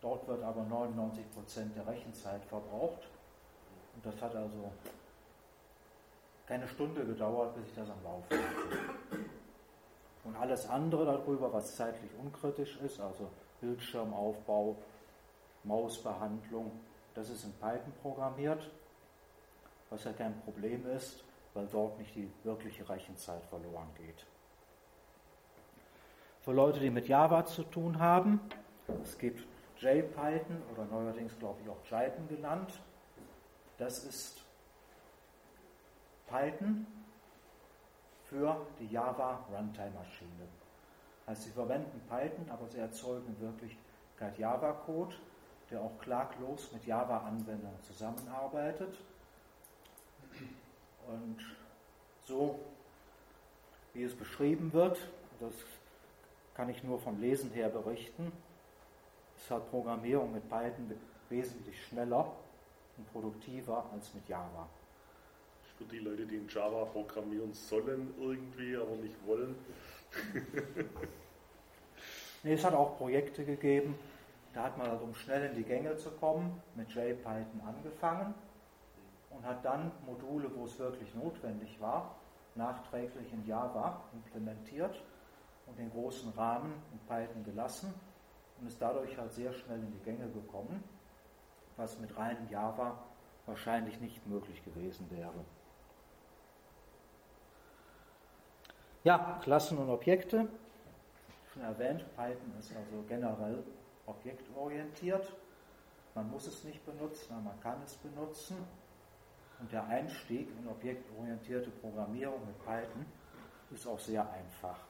Dort wird aber 99% der Rechenzeit verbraucht. Und das hat also keine Stunde gedauert, bis ich das am Laufen hatte. Und alles andere darüber, was zeitlich unkritisch ist, also Bildschirmaufbau, Mausbehandlung, das ist in Python programmiert, was ja kein Problem ist, weil dort nicht die wirkliche Rechenzeit verloren geht. Für Leute, die mit Java zu tun haben, es gibt JPython oder neuerdings glaube ich auch Jython genannt. Das ist Python für die Java Runtime Maschine. Also sie verwenden Python, aber sie erzeugen in Wirklichkeit Java-Code, der auch klaglos mit Java-Anwendern zusammenarbeitet. Und so, wie es beschrieben wird, das kann ich nur vom Lesen her berichten, ist halt Programmierung mit Python wesentlich schneller und produktiver als mit Java. Für die Leute, die in Java programmieren sollen irgendwie, aber nicht wollen. nee, es hat auch Projekte gegeben, Da hat man halt, um schnell in die Gänge zu kommen, mit JPython angefangen und hat dann Module, wo es wirklich notwendig war, nachträglich in Java implementiert und den großen Rahmen in Python gelassen und ist dadurch halt sehr schnell in die Gänge gekommen, was mit reinem Java wahrscheinlich nicht möglich gewesen wäre. Ja, Klassen und Objekte. Schon erwähnt, Python ist also generell objektorientiert. Man muss es nicht benutzen, aber man kann es benutzen. Und der Einstieg in objektorientierte Programmierung mit Python ist auch sehr einfach.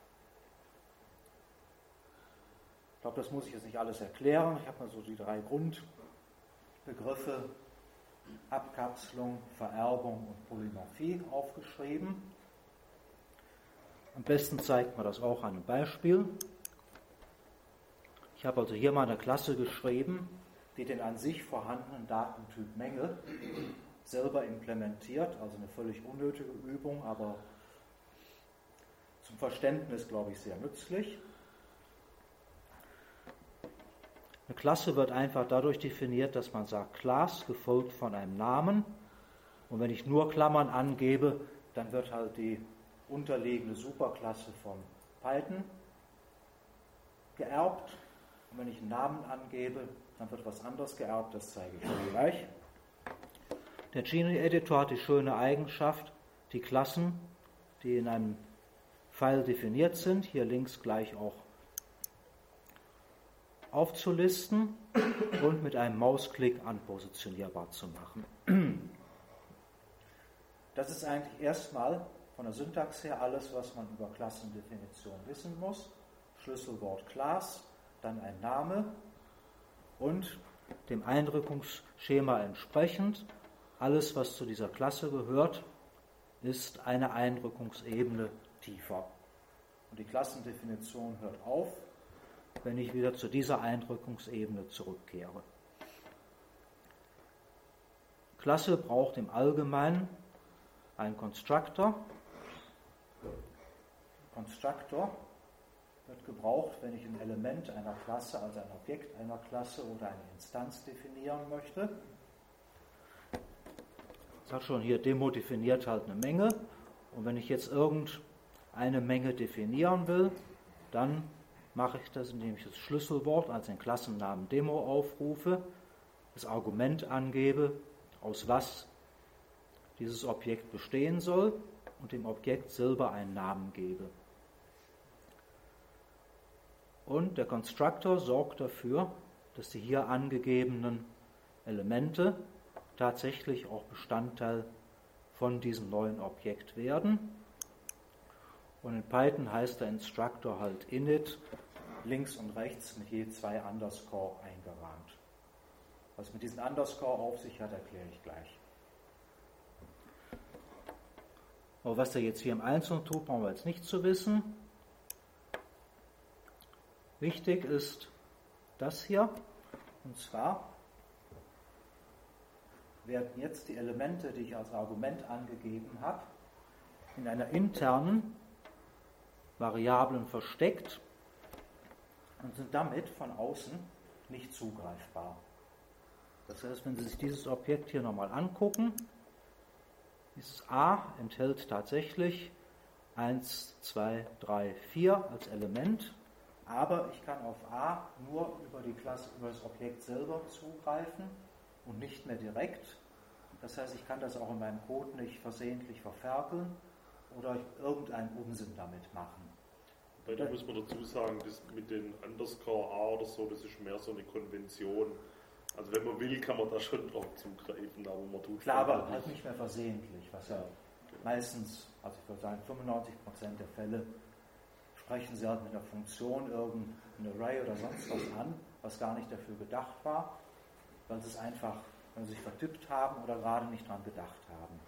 Ich glaube, das muss ich jetzt nicht alles erklären. Ich habe mal so die drei Grundbegriffe Abkapselung, Vererbung und Polymorphie aufgeschrieben. Am besten zeigt man das auch an einem Beispiel. Ich habe also hier mal eine Klasse geschrieben, die den an sich vorhandenen Datentyp Menge selber implementiert, also eine völlig unnötige Übung, aber zum Verständnis, glaube ich, sehr nützlich. Eine Klasse wird einfach dadurch definiert, dass man sagt Class gefolgt von einem Namen. Und wenn ich nur Klammern angebe, dann wird halt die unterliegende Superklasse von Python geerbt. Und wenn ich einen Namen angebe, dann wird was anderes geerbt, das zeige ich euch gleich. Der Genie Editor hat die schöne Eigenschaft, die Klassen, die in einem Pfeil definiert sind, hier links gleich auch aufzulisten und mit einem Mausklick anpositionierbar zu machen. Das ist eigentlich erstmal von der Syntax her alles, was man über Klassendefinition wissen muss. Schlüsselwort Class, dann ein Name und dem Eindrückungsschema entsprechend alles, was zu dieser Klasse gehört, ist eine Eindrückungsebene tiefer. Und die Klassendefinition hört auf wenn ich wieder zu dieser Eindrückungsebene zurückkehre. Klasse braucht im Allgemeinen einen Constructor. Constructor wird gebraucht, wenn ich ein Element einer Klasse, also ein Objekt einer Klasse oder eine Instanz definieren möchte. Ich sage schon hier, Demo definiert halt eine Menge. Und wenn ich jetzt irgendeine Menge definieren will, dann mache ich das, indem ich das Schlüsselwort als den Klassennamen Demo aufrufe, das Argument angebe, aus was dieses Objekt bestehen soll und dem Objekt selber einen Namen gebe. Und der Constructor sorgt dafür, dass die hier angegebenen Elemente tatsächlich auch Bestandteil von diesem neuen Objekt werden. Und in Python heißt der Instructor halt init links und rechts mit je zwei Underscore eingerahmt. Was mit diesen Underscore auf sich hat, erkläre ich gleich. Aber was er jetzt hier im Einzelnen tut, brauchen wir jetzt nicht zu wissen. Wichtig ist das hier. Und zwar werden jetzt die Elemente, die ich als Argument angegeben habe, in einer internen Variablen versteckt und sind damit von außen nicht zugreifbar. Das heißt, wenn Sie sich dieses Objekt hier nochmal angucken, dieses A enthält tatsächlich 1, 2, 3, 4 als Element, aber ich kann auf A nur über, die Klasse, über das Objekt selber zugreifen und nicht mehr direkt. Das heißt, ich kann das auch in meinem Code nicht versehentlich verferkeln oder irgendeinen Unsinn damit machen. Weil da muss man dazu sagen, das mit den Underscore A oder so, das ist mehr so eine Konvention. Also wenn man will, kann man da schon drauf zugreifen, aber man tut Klar, aber halt nicht mehr versehentlich, was ja meistens, also ich würde sagen 95% der Fälle, sprechen sie halt mit einer Funktion irgendein Array oder sonst was an, was gar nicht dafür gedacht war, weil sie es einfach, wenn sie sich vertippt haben oder gerade nicht dran gedacht haben.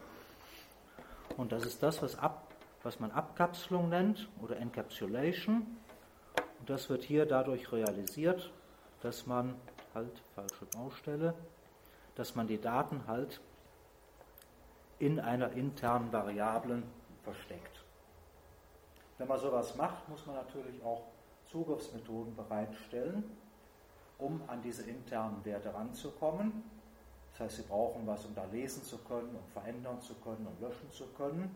Und das ist das, was ab was man Abkapselung nennt oder Encapsulation. Und das wird hier dadurch realisiert, dass man halt, falsche Baustelle, dass man die Daten halt in einer internen Variablen versteckt. Wenn man sowas macht, muss man natürlich auch Zugriffsmethoden bereitstellen. um an diese internen Werte ranzukommen. Das heißt, Sie brauchen was, um da lesen zu können, um verändern zu können, um löschen zu können.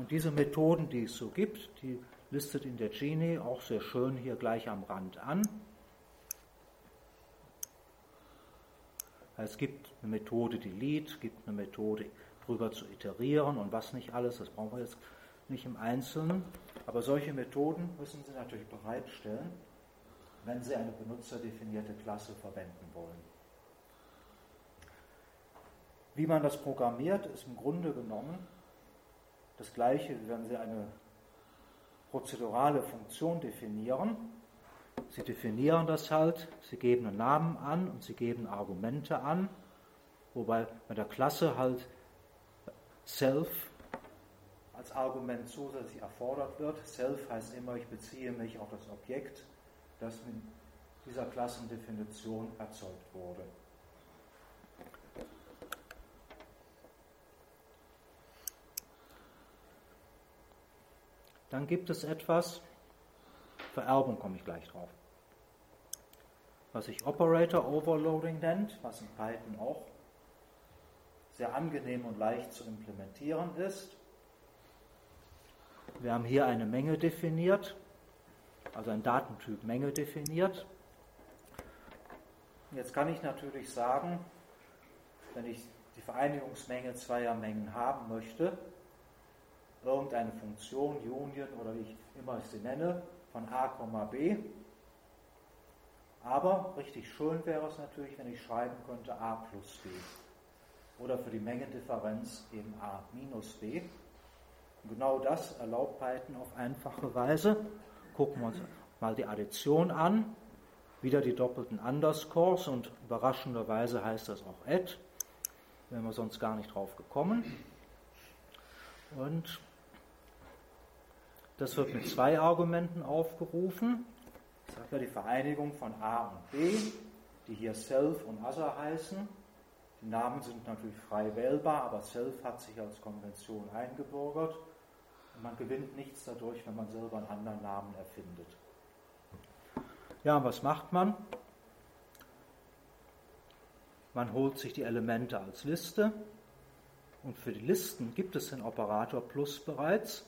Und diese Methoden, die es so gibt, die listet in der Genie auch sehr schön hier gleich am Rand an. Es gibt eine Methode Delete, es gibt eine Methode drüber zu iterieren und was nicht alles, das brauchen wir jetzt nicht im Einzelnen. Aber solche Methoden müssen Sie natürlich bereitstellen, wenn Sie eine benutzerdefinierte Klasse verwenden wollen. Wie man das programmiert, ist im Grunde genommen das gleiche, wenn Sie eine prozedurale Funktion definieren. Sie definieren das halt, Sie geben einen Namen an und Sie geben Argumente an, wobei bei der Klasse halt Self als Argument zusätzlich erfordert wird. Self heißt immer, ich beziehe mich auf das Objekt, das mit dieser Klassendefinition erzeugt wurde. Dann gibt es etwas, Vererbung komme ich gleich drauf, was sich Operator Overloading nennt, was in Python auch sehr angenehm und leicht zu implementieren ist. Wir haben hier eine Menge definiert, also ein Datentyp Menge definiert. Jetzt kann ich natürlich sagen, wenn ich die Vereinigungsmenge zweier Mengen haben möchte, irgendeine Funktion, Union oder wie ich immer sie nenne, von a, b. Aber richtig schön wäre es natürlich, wenn ich schreiben könnte a plus b. Oder für die Mengendifferenz eben a minus b. Und genau das erlaubt Python auf einfache Weise. Gucken wir uns mal die Addition an. Wieder die doppelten Underscores und überraschenderweise heißt das auch add. Wären wir sonst gar nicht drauf gekommen. Und das wird mit zwei Argumenten aufgerufen. Das ist ja die Vereinigung von A und B, die hier Self und Other heißen. Die Namen sind natürlich frei wählbar, aber Self hat sich als Konvention eingebürgert. Und man gewinnt nichts dadurch, wenn man selber einen anderen Namen erfindet. Ja, was macht man? Man holt sich die Elemente als Liste. Und für die Listen gibt es den Operator Plus bereits.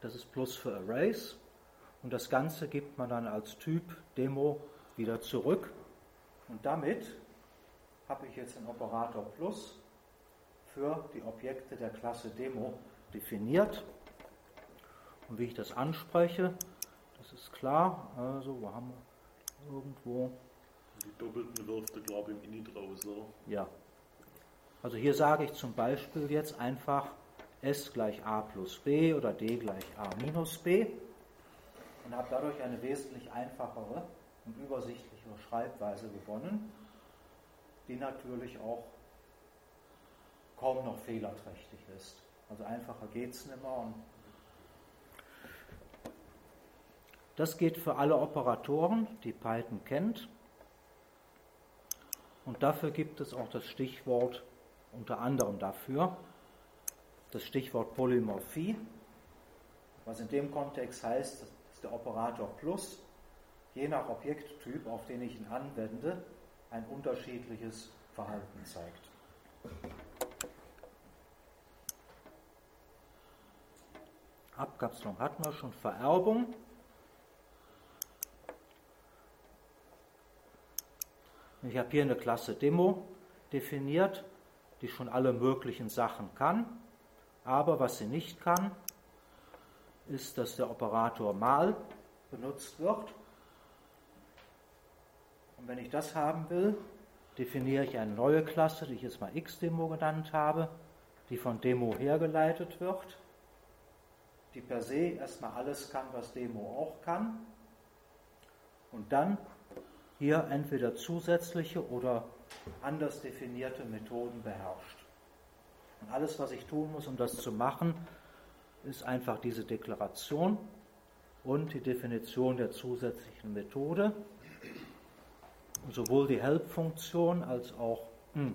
Das ist Plus für Arrays. Und das Ganze gibt man dann als Typ Demo wieder zurück. Und damit habe ich jetzt den Operator Plus für die Objekte der Klasse Demo definiert. Und wie ich das anspreche, das ist klar. Also, wo haben wir irgendwo? Die doppelten wirft er, glaube ich, im Init raus, oder? Ja. Also hier sage ich zum Beispiel jetzt einfach S gleich A plus B oder D gleich A minus B und habe dadurch eine wesentlich einfachere und übersichtlichere Schreibweise gewonnen, die natürlich auch kaum noch fehlerträchtig ist. Also einfacher geht es nicht mehr. Das geht für alle Operatoren, die Python kennt. Und dafür gibt es auch das Stichwort unter anderem dafür, das Stichwort Polymorphie, was in dem Kontext heißt, dass der Operator plus je nach Objekttyp, auf den ich ihn anwende, ein unterschiedliches Verhalten zeigt. Abkapselung hatten wir schon, Vererbung. Ich habe hier eine Klasse Demo definiert, die schon alle möglichen Sachen kann. Aber was sie nicht kann, ist, dass der Operator mal benutzt wird. Und wenn ich das haben will, definiere ich eine neue Klasse, die ich jetzt mal xdemo genannt habe, die von Demo hergeleitet wird, die per se erstmal alles kann, was Demo auch kann. Und dann hier entweder zusätzliche oder anders definierte Methoden beherrscht. Und alles, was ich tun muss, um das zu machen, ist einfach diese Deklaration und die Definition der zusätzlichen Methode. Und sowohl die Help-Funktion als auch hm,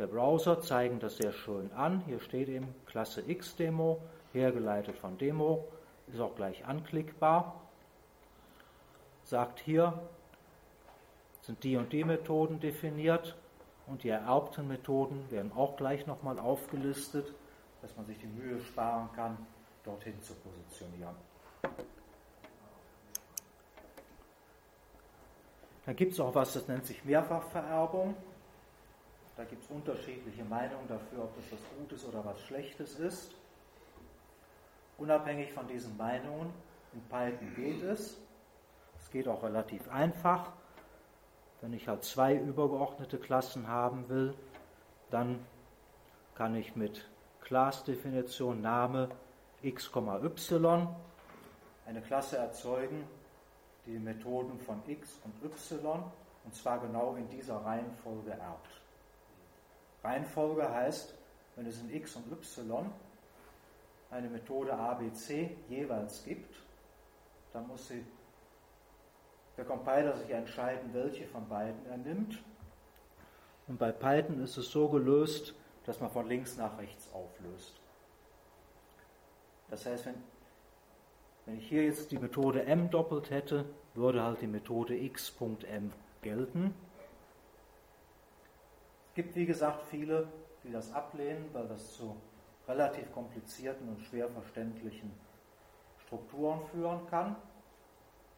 der Browser zeigen das sehr schön an. Hier steht eben Klasse X-Demo, hergeleitet von Demo, ist auch gleich anklickbar. sagt hier, sind die und die Methoden definiert und die ererbten Methoden werden auch gleich nochmal aufgelistet, dass man sich die Mühe sparen kann, dorthin zu positionieren. Dann gibt es auch was, das nennt sich Mehrfachvererbung. Da gibt es unterschiedliche Meinungen dafür, ob das was Gutes oder was Schlechtes ist. Unabhängig von diesen Meinungen, in Python geht es. Es geht auch relativ einfach. Wenn ich halt zwei übergeordnete Klassen haben will, dann kann ich mit Class-Definition Name x, y eine Klasse erzeugen, die Methoden von x und y, und zwar genau in dieser Reihenfolge erbt. Reihenfolge heißt, wenn es in x und y eine Methode ABC jeweils gibt, dann muss sie, der Compiler sich entscheiden, welche von beiden er nimmt. Und bei Python ist es so gelöst, dass man von links nach rechts auflöst. Das heißt, wenn, wenn ich hier jetzt die Methode m doppelt hätte, würde halt die Methode x.m gelten. Es gibt, wie gesagt, viele, die das ablehnen, weil das zu relativ komplizierten und schwer verständlichen Strukturen führen kann.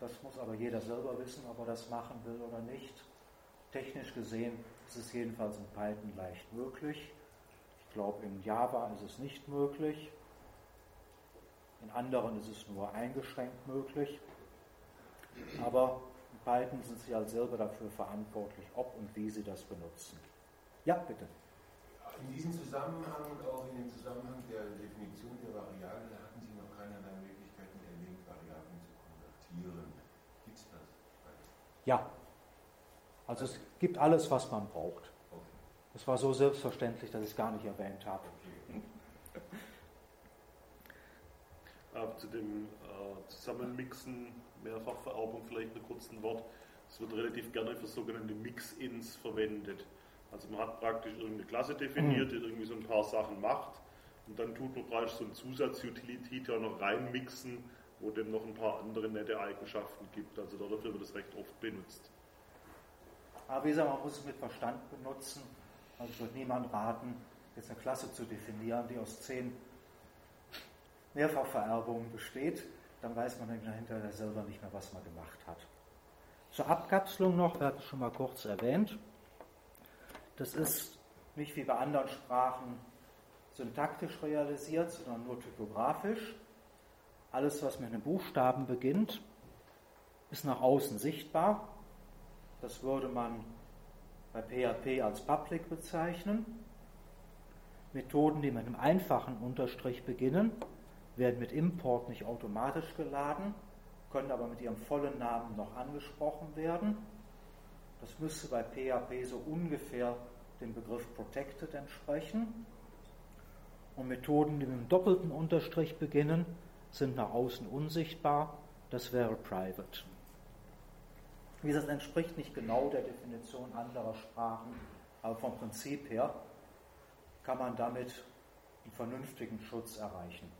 Das muss aber jeder selber wissen, ob er das machen will oder nicht. Technisch gesehen ist es jedenfalls in Python leicht möglich. Ich glaube, in Java ist es nicht möglich. In anderen ist es nur eingeschränkt möglich. Aber in Python sind sie halt selber dafür verantwortlich, ob und wie sie das benutzen. Ja, bitte. In diesem Zusammenhang und auch in dem Zusammenhang der Definition der Variable hatten Sie noch keinerlei Möglichkeiten erwähnt, Variablen zu konvertieren. Gibt es das? Ja. Also es gibt alles, was man braucht. Es war so selbstverständlich, dass ich es gar nicht erwähnt habe. Okay. zu dem äh, Zusammenmixen, Mehrfachvererbung vielleicht ein kurzes Wort. Es wird relativ gerne für sogenannte Mix-Ins verwendet. Also man hat praktisch irgendeine Klasse definiert, die irgendwie so ein paar Sachen macht und dann tut man praktisch so ein Zusatz-Utility da noch reinmixen, wo dem noch ein paar andere nette Eigenschaften gibt. Also dafür wird es recht oft benutzt. Aber wie gesagt, man muss es mit Verstand benutzen. Also ich würde niemand raten, jetzt eine Klasse zu definieren, die aus zehn Mehrfachvererbungen besteht. Dann weiß man hinterher selber nicht mehr, was man gemacht hat. Zur Abkapselung noch, wir hatten es schon mal kurz erwähnt. Das ist nicht wie bei anderen Sprachen syntaktisch realisiert, sondern nur typografisch. Alles, was mit einem Buchstaben beginnt, ist nach außen sichtbar. Das würde man bei PHP als Public bezeichnen. Methoden, die mit einem einfachen Unterstrich beginnen, werden mit Import nicht automatisch geladen, können aber mit ihrem vollen Namen noch angesprochen werden. Das müsste bei PHP so ungefähr dem Begriff Protected entsprechen. Und Methoden, die mit einem doppelten Unterstrich beginnen, sind nach außen unsichtbar. Das wäre Private. Wie gesagt, das entspricht nicht genau der Definition anderer Sprachen, aber vom Prinzip her kann man damit einen vernünftigen Schutz erreichen.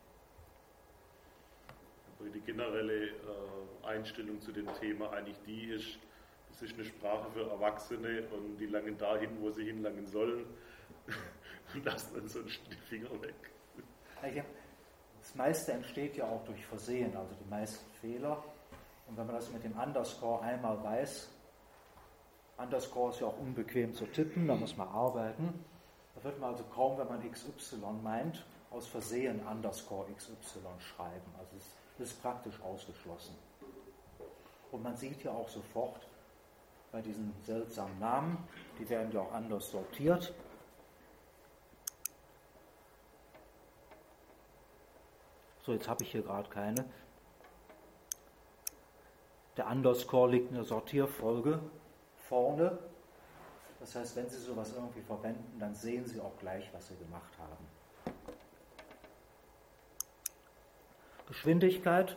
Die generelle äh, Einstellung zu dem Thema eigentlich die ist, es ist eine Sprache für Erwachsene und die langen dahin, wo sie hinlangen sollen und lassen dann sonst die Finger weg. Das meiste entsteht ja auch durch Versehen, also die meisten Fehler. Und wenn man das mit dem Underscore einmal weiß, Underscore ist ja auch unbequem zu tippen, da muss man arbeiten. Da wird man also kaum, wenn man XY meint, aus Versehen Underscore XY schreiben. Also das ist praktisch ausgeschlossen. Und man sieht ja auch sofort, bei diesen seltsamen Namen. Die werden ja auch anders sortiert. So, jetzt habe ich hier gerade keine. Der Underscore liegt in der Sortierfolge vorne. Das heißt, wenn Sie sowas irgendwie verwenden, dann sehen Sie auch gleich, was Sie gemacht haben. Geschwindigkeit.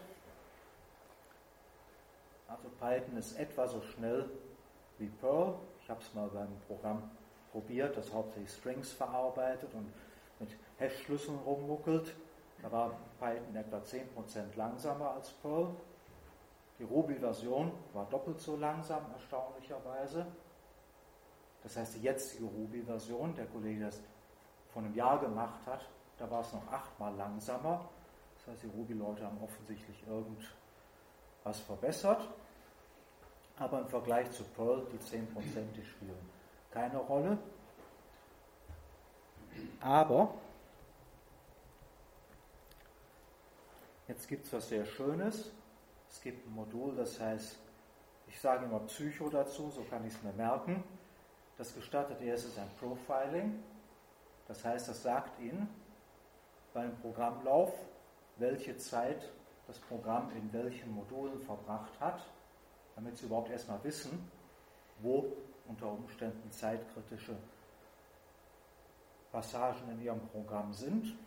Also Python ist etwa so schnell wie Perl. Ich habe es mal beim Programm probiert, das hauptsächlich Strings verarbeitet und mit Die Ruby-Version war doppelt so langsam, erstaunlicherweise. Das heißt, die jetzige Ruby-Version, der Kollege, das vor einem Jahr gemacht hat, da war es noch achtmal langsamer. Das heißt, die Ruby-Leute haben offensichtlich irgendwas verbessert. Aber im Vergleich zu Perl, die 10% die spielen keine Rolle. Aber jetzt gibt es was sehr Schönes. Es gibt ein Modul, das heißt, ich sage immer Psycho dazu, so kann ich es mir merken. Das gestattet erstes ein Profiling. Das heißt, das sagt Ihnen beim Programmlauf, welche Zeit das Programm in welchen Modulen verbracht hat, damit Sie überhaupt erstmal wissen, wo unter Umständen zeitkritische Passagen in Ihrem Programm sind.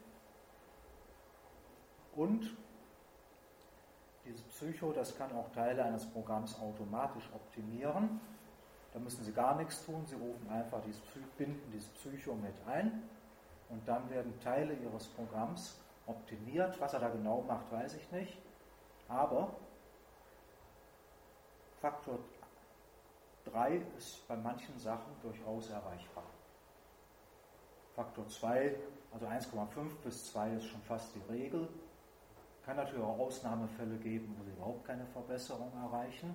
Und dieses Psycho, das kann auch Teile eines Programms automatisch optimieren. Da müssen Sie gar nichts tun. Sie rufen einfach dieses Psy binden dieses Psycho mit ein und dann werden Teile Ihres Programms optimiert. Was er da genau macht, weiß ich nicht. Aber Faktor 3 ist bei manchen Sachen durchaus erreichbar. Faktor 2, also 1,5 bis 2 ist schon fast die Regel. Kann natürlich auch Ausnahmefälle geben, wo Sie überhaupt keine Verbesserung erreichen.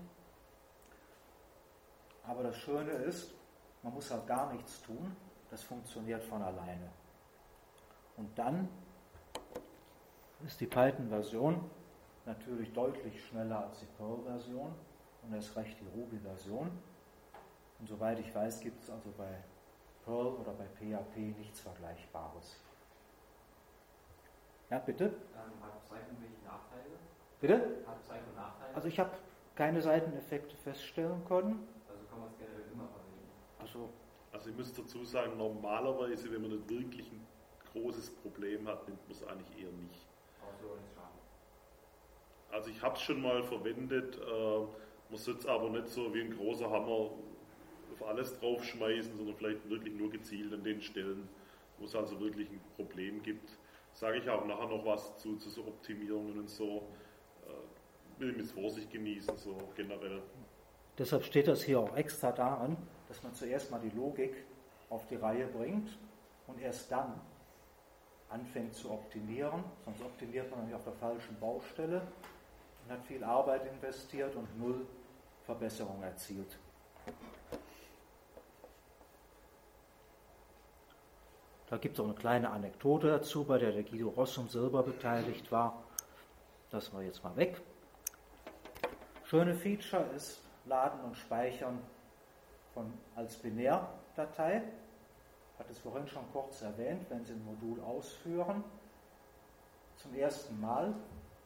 Aber das Schöne ist, man muss halt gar nichts tun, das funktioniert von alleine. Und dann ist die Python-Version natürlich deutlich schneller als die Perl-Version und erst recht die Ruby-Version. Und soweit ich weiß, gibt es also bei Perl oder bei PHP nichts Vergleichbares. Ja, bitte? Ähm, hat Python welche Nachteile? Bitte? Hat Python Nachteile? Also ich habe keine Seiteneffekte feststellen können. Also kann man es generell immer verwenden. Also Also ich muss dazu sagen, normalerweise, wenn man nicht wirklich ein großes Problem hat, nimmt man es eigentlich eher nicht. Also ich habe es schon mal verwendet, äh, man es aber nicht so wie ein großer Hammer auf alles draufschmeißen, sondern vielleicht wirklich nur gezielt an den Stellen, wo es also wirklich ein Problem gibt. Sage ich auch nachher noch was zu, zu so Optimierungen und so. Äh, will mit Vorsicht genießen, so generell. Deshalb steht das hier auch extra daran, dass man zuerst mal die Logik auf die Reihe bringt und erst dann anfängt zu optimieren. Sonst optimiert man nämlich auf der falschen Baustelle und hat viel Arbeit investiert und null Verbesserung erzielt. Da gibt es auch eine kleine Anekdote dazu, bei der der Guido Rossum selber beteiligt war. Lassen wir jetzt mal weg. Schöne Feature ist Laden und Speichern von, als Binärdatei. Hatte es vorhin schon kurz erwähnt, wenn Sie ein Modul ausführen, zum ersten Mal,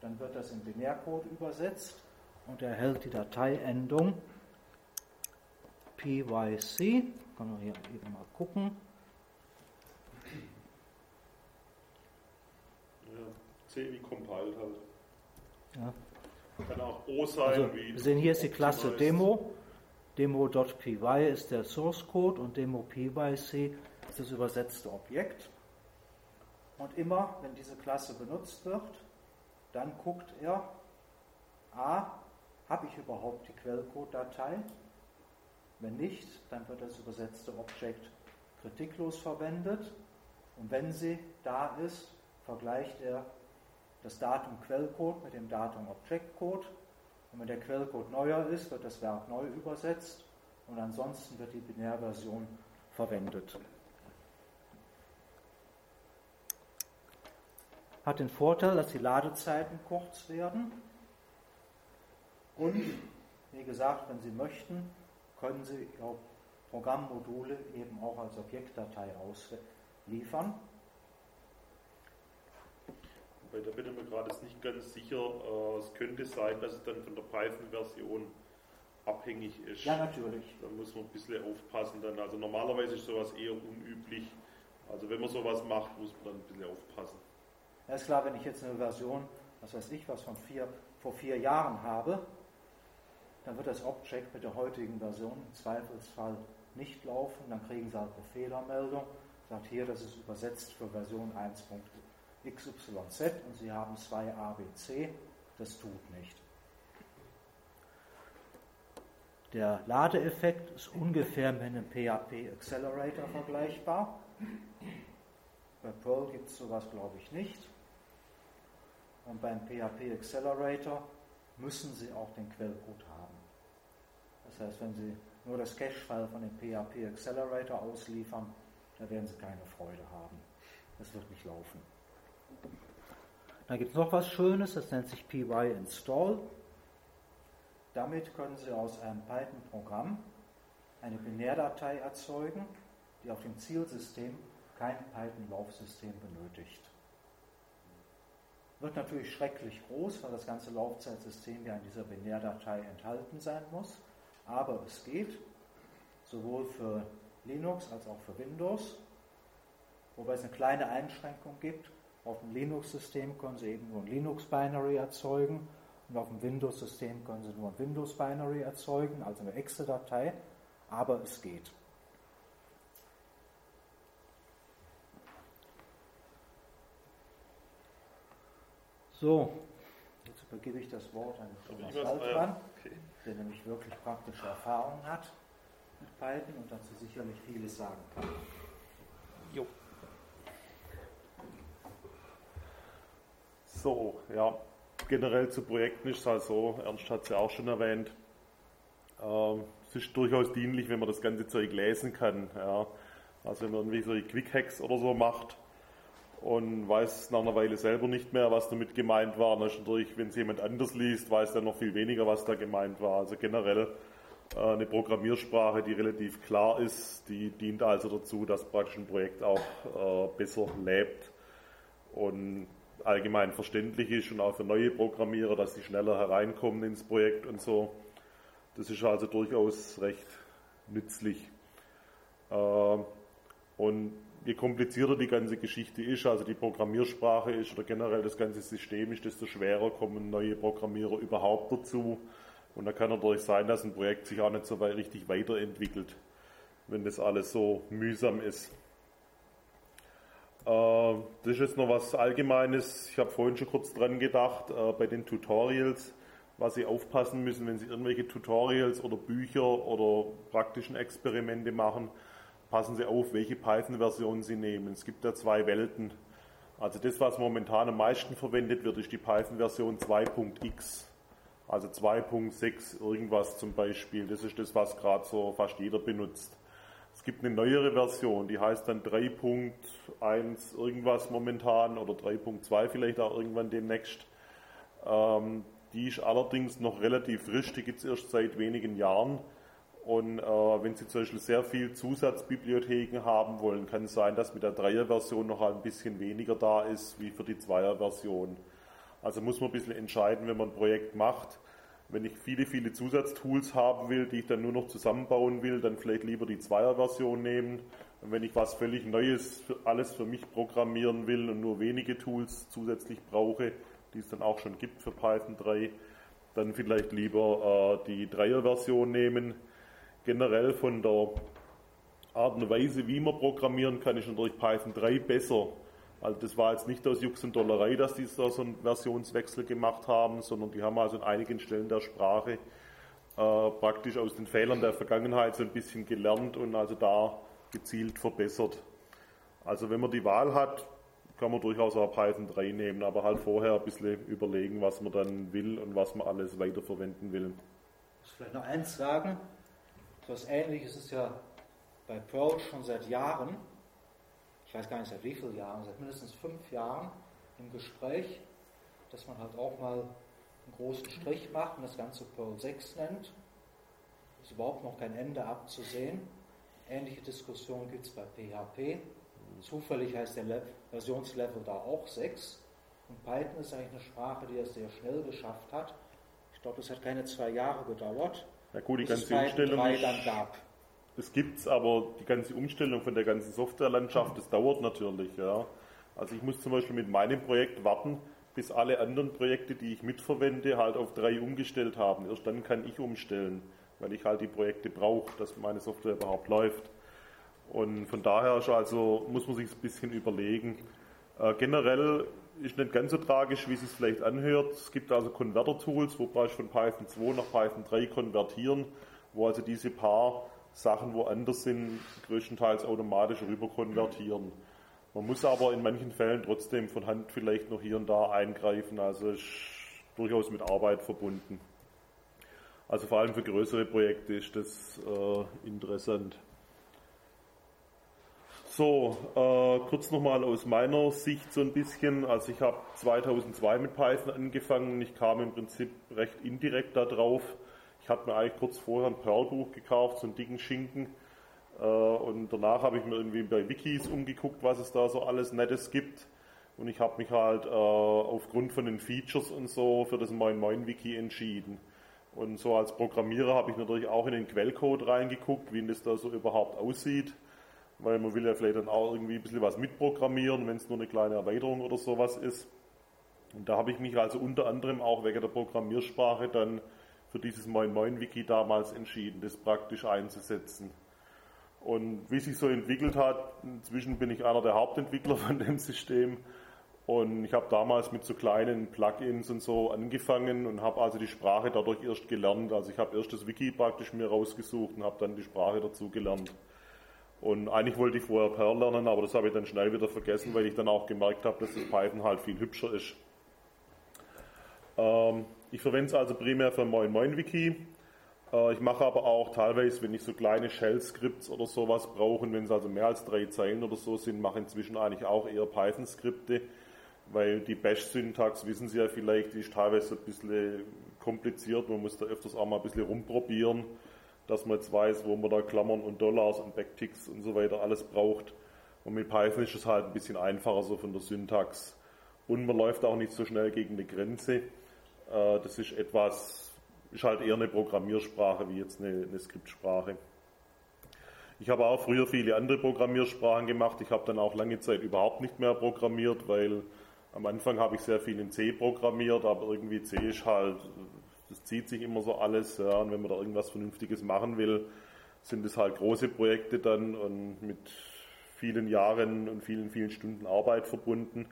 dann wird das in Binärcode übersetzt und erhält die Dateiendung PYC. Kann man hier eben mal gucken. Ja, C wie compiled halt. Ja. Kann auch O sein, Also, wie. wir sehen hier ist die Klasse. Demo. Demo.py ist der Source Code und Demo.pyc ist das übersetzte Objekt. Und immer, wenn diese Klasse benutzt wird, dann guckt er, a, habe ich überhaupt die Quellcode-Datei? Wenn nicht, dann wird das übersetzte Objekt kritiklos verwendet. Und wenn sie da ist, vergleicht er das Datum Quellcode mit dem Datum Objectcode. Und wenn der Quellcode neuer ist, wird das Werk neu übersetzt und ansonsten wird die Binärversion verwendet. Hat den Vorteil, dass die Ladezeiten kurz werden. Und, wie gesagt, wenn Sie möchten, können Sie Ihre Programmmodule eben auch als Objektdatei ausliefern. Bei der bin ich mir gerade nicht ganz sicher. Äh, Es könnte sein, dass es dann von der Python-Version abhängig ist. Ja, natürlich. Da muss man ein bisschen aufpassen dann. Also normalerweise ist sowas eher unüblich. Also wenn man sowas macht, muss man dann ein bisschen aufpassen. Ja, ist klar, wenn ich jetzt eine Version, was weiß ich, was von vier, vor vier Jahren habe, dann wird das Object mit der heutigen Version im Zweifelsfall nicht laufen. Dann kriegen Sie halt eine Fehlermeldung, sagt hier, das ist übersetzt für Version 1.xyz und Sie haben zwei ABC, das tut nicht. Der Ladeeffekt ist ungefähr mit einem PHP Accelerator vergleichbar. Bei Perl gibt es sowas, glaube ich, nicht. Und beim PHP Accelerator müssen Sie auch den Quellcode haben. Das heißt, wenn Sie nur das Cache-File von dem PHP Accelerator ausliefern, da werden Sie keine Freude haben. Das wird nicht laufen. Dann gibt es noch was Schönes, das nennt sich py install. Damit können Sie aus einem Python-Programm eine Binärdatei erzeugen, die auf dem Zielsystem kein Python-Laufsystem benötigt. Wird natürlich schrecklich groß, weil das ganze Laufzeitsystem ja in dieser Binärdatei enthalten sein muss. Aber es geht, sowohl für Linux als auch für Windows. Wobei es eine kleine Einschränkung gibt. Auf dem Linux-System können Sie eben nur ein Linux-Binary erzeugen und auf dem Windows-System können Sie nur ein Windows-Binary erzeugen, also eine Exe-Datei. Aber es geht. So, jetzt übergebe ich das Wort an Thomas Waldmann, okay. der nämlich wirklich praktische Erfahrungen hat mit Python und dazu sicherlich vieles sagen kann. So, ja, generell zu Projekten ist es halt so, Ernst hat es ja auch schon erwähnt, ähm, es ist durchaus dienlich, wenn man das ganze Zeug lesen kann. Ja. Also wenn man irgendwie so Quick Hacks oder so macht, und weiß nach einer Weile selber nicht mehr, was damit gemeint war. natürlich, wenn es jemand anders liest, weiß er noch viel weniger, was da gemeint war. Also generell äh, eine Programmiersprache, die relativ klar ist, die dient also dazu, dass praktisch ein Projekt auch äh, besser lebt und allgemein verständlich ist und auch für neue Programmierer, dass sie schneller hereinkommen ins Projekt und so. Das ist also durchaus recht nützlich. Äh, und je komplizierter die ganze Geschichte ist, also die Programmiersprache ist oder generell das ganze System ist, desto schwerer kommen neue Programmierer überhaupt dazu. Und da kann natürlich sein, dass ein Projekt sich auch nicht so weit richtig weiterentwickelt, wenn das alles so mühsam ist. Äh, das ist jetzt noch was Allgemeines. Ich habe vorhin schon kurz dran gedacht, äh, bei den Tutorials, was Sie aufpassen müssen, wenn Sie irgendwelche Tutorials oder Bücher oder praktischen Experimente machen passen Sie auf, welche Python-Version Sie nehmen. Es gibt da zwei Welten. Also das, was momentan am meisten verwendet wird, ist die Python-Version 2.x. Also 2.6 irgendwas zum Beispiel. Das ist das, was gerade so fast jeder benutzt. Es gibt eine neuere Version, die heißt dann 3.1 irgendwas momentan oder 3.2 vielleicht auch irgendwann demnächst. Ähm, die ist allerdings noch relativ frisch, die gibt es erst seit wenigen Jahren. Und äh, wenn Sie zum Beispiel sehr viel Zusatzbibliotheken haben wollen, kann es sein, dass mit der Dreier-Version noch ein bisschen weniger da ist wie für die Zweier-Version. Also muss man ein bisschen entscheiden, wenn man ein Projekt macht. Wenn ich viele, viele Zusatztools haben will, die ich dann nur noch zusammenbauen will, dann vielleicht lieber die Zweier-Version nehmen. Und wenn ich was völlig Neues, alles für mich programmieren will und nur wenige Tools zusätzlich brauche, die es dann auch schon gibt für Python 3, dann vielleicht lieber äh, die Dreier-Version nehmen generell von der Art und Weise, wie man programmieren kann, ist natürlich Python 3 besser. Also das war jetzt nicht aus Jux und Dollerei, dass die da so einen Versionswechsel gemacht haben, sondern die haben also an einigen Stellen der Sprache äh, praktisch aus den Fehlern der Vergangenheit so ein bisschen gelernt und also da gezielt verbessert. Also wenn man die Wahl hat, kann man durchaus auch Python 3 nehmen, aber halt vorher ein bisschen überlegen, was man dann will und was man alles weiterverwenden will. Ich muss vielleicht noch eins sagen. Etwas Ähnliches ist ja bei Perl schon seit Jahren, ich weiß gar nicht seit wie vielen Jahren, seit mindestens fünf Jahren im Gespräch, dass man halt auch mal einen großen Strich macht und das Ganze Perl 6 nennt. Ist überhaupt noch kein Ende abzusehen. Ähnliche Diskussionen gibt es bei PHP. Zufällig heißt der Versionslevel da auch 6. Und Python ist eigentlich eine Sprache, die es sehr schnell geschafft hat. Ich glaube, es hat keine zwei Jahre gedauert. Ja gut, die ganze Umstellung. Das gibt es, aber die ganze Umstellung von der ganzen Softwarelandschaft, das dauert natürlich. Ja. Also ich muss zum Beispiel mit meinem Projekt warten, bis alle anderen Projekte, die ich mitverwende, halt auf drei umgestellt haben. Erst dann kann ich umstellen, weil ich halt die Projekte brauche, dass meine Software überhaupt läuft. Und von daher also, muss man sich ein bisschen überlegen. Äh, generell ist nicht ganz so tragisch, wie es sich vielleicht anhört. Es gibt also Converter-Tools, wo wir von Python 2 nach Python 3 konvertieren, wo also diese paar Sachen woanders sind, größtenteils automatisch rüber konvertieren. Man muss aber in manchen Fällen trotzdem von Hand vielleicht noch hier und da eingreifen, also ist durchaus mit Arbeit verbunden. Also vor allem für größere Projekte ist das äh, interessant. So, äh, kurz nochmal aus meiner Sicht so ein bisschen. Also ich habe 2002 mit Python angefangen. Ich kam im Prinzip recht indirekt da drauf. Ich hatte mir eigentlich kurz vorher ein Perl-Buch gekauft, so einen dicken Schinken. Äh, und danach habe ich mir irgendwie bei Wikis umgeguckt, was es da so alles Nettes gibt. Und ich habe mich halt äh, aufgrund von den Features und so für das Moin Moin Wiki entschieden. Und so als Programmierer habe ich natürlich auch in den Quellcode reingeguckt, wie das da so überhaupt aussieht weil man will ja vielleicht dann auch irgendwie ein bisschen was mitprogrammieren, wenn es nur eine kleine Erweiterung oder sowas ist. Und da habe ich mich also unter anderem auch wegen der Programmiersprache dann für dieses Moin Moin Wiki damals entschieden, das praktisch einzusetzen. Und wie sich so entwickelt hat, inzwischen bin ich einer der Hauptentwickler von dem System. Und ich habe damals mit so kleinen Plugins und so angefangen und habe also die Sprache dadurch erst gelernt. Also ich habe erst das Wiki praktisch mir rausgesucht und habe dann die Sprache dazu gelernt. Und eigentlich wollte ich vorher Perl lernen, aber das habe ich dann schnell wieder vergessen, weil ich dann auch gemerkt habe, dass das Python halt viel hübscher ist. Ähm, ich verwende es also primär für Moin Moin Wiki. Äh, ich mache aber auch teilweise, wenn ich so kleine Shell-Skripts oder sowas brauche, wenn es also mehr als drei Zeilen oder so sind, mache inzwischen eigentlich auch eher Python-Skripte, weil die Bash-Syntax, wissen Sie ja vielleicht, die ist teilweise ein bisschen kompliziert. Man muss da öfters auch mal ein bisschen rumprobieren dass man jetzt weiß, wo man da Klammern und Dollars und Backticks und so weiter alles braucht. Und mit Python ist es halt ein bisschen einfacher so von der Syntax. Und man läuft auch nicht so schnell gegen eine Grenze. Äh, das ist etwas, ist halt eher eine Programmiersprache wie jetzt eine, eine Skriptsprache. Ich habe auch früher viele andere Programmiersprachen gemacht. Ich habe dann auch lange Zeit überhaupt nicht mehr programmiert, weil am Anfang habe ich sehr viel in C programmiert, aber irgendwie C ist halt das zieht sich immer so alles. Ja, und wenn man da irgendwas Vernünftiges machen will, sind es halt große Projekte dann und mit vielen Jahren und vielen, vielen Stunden Arbeit verbunden.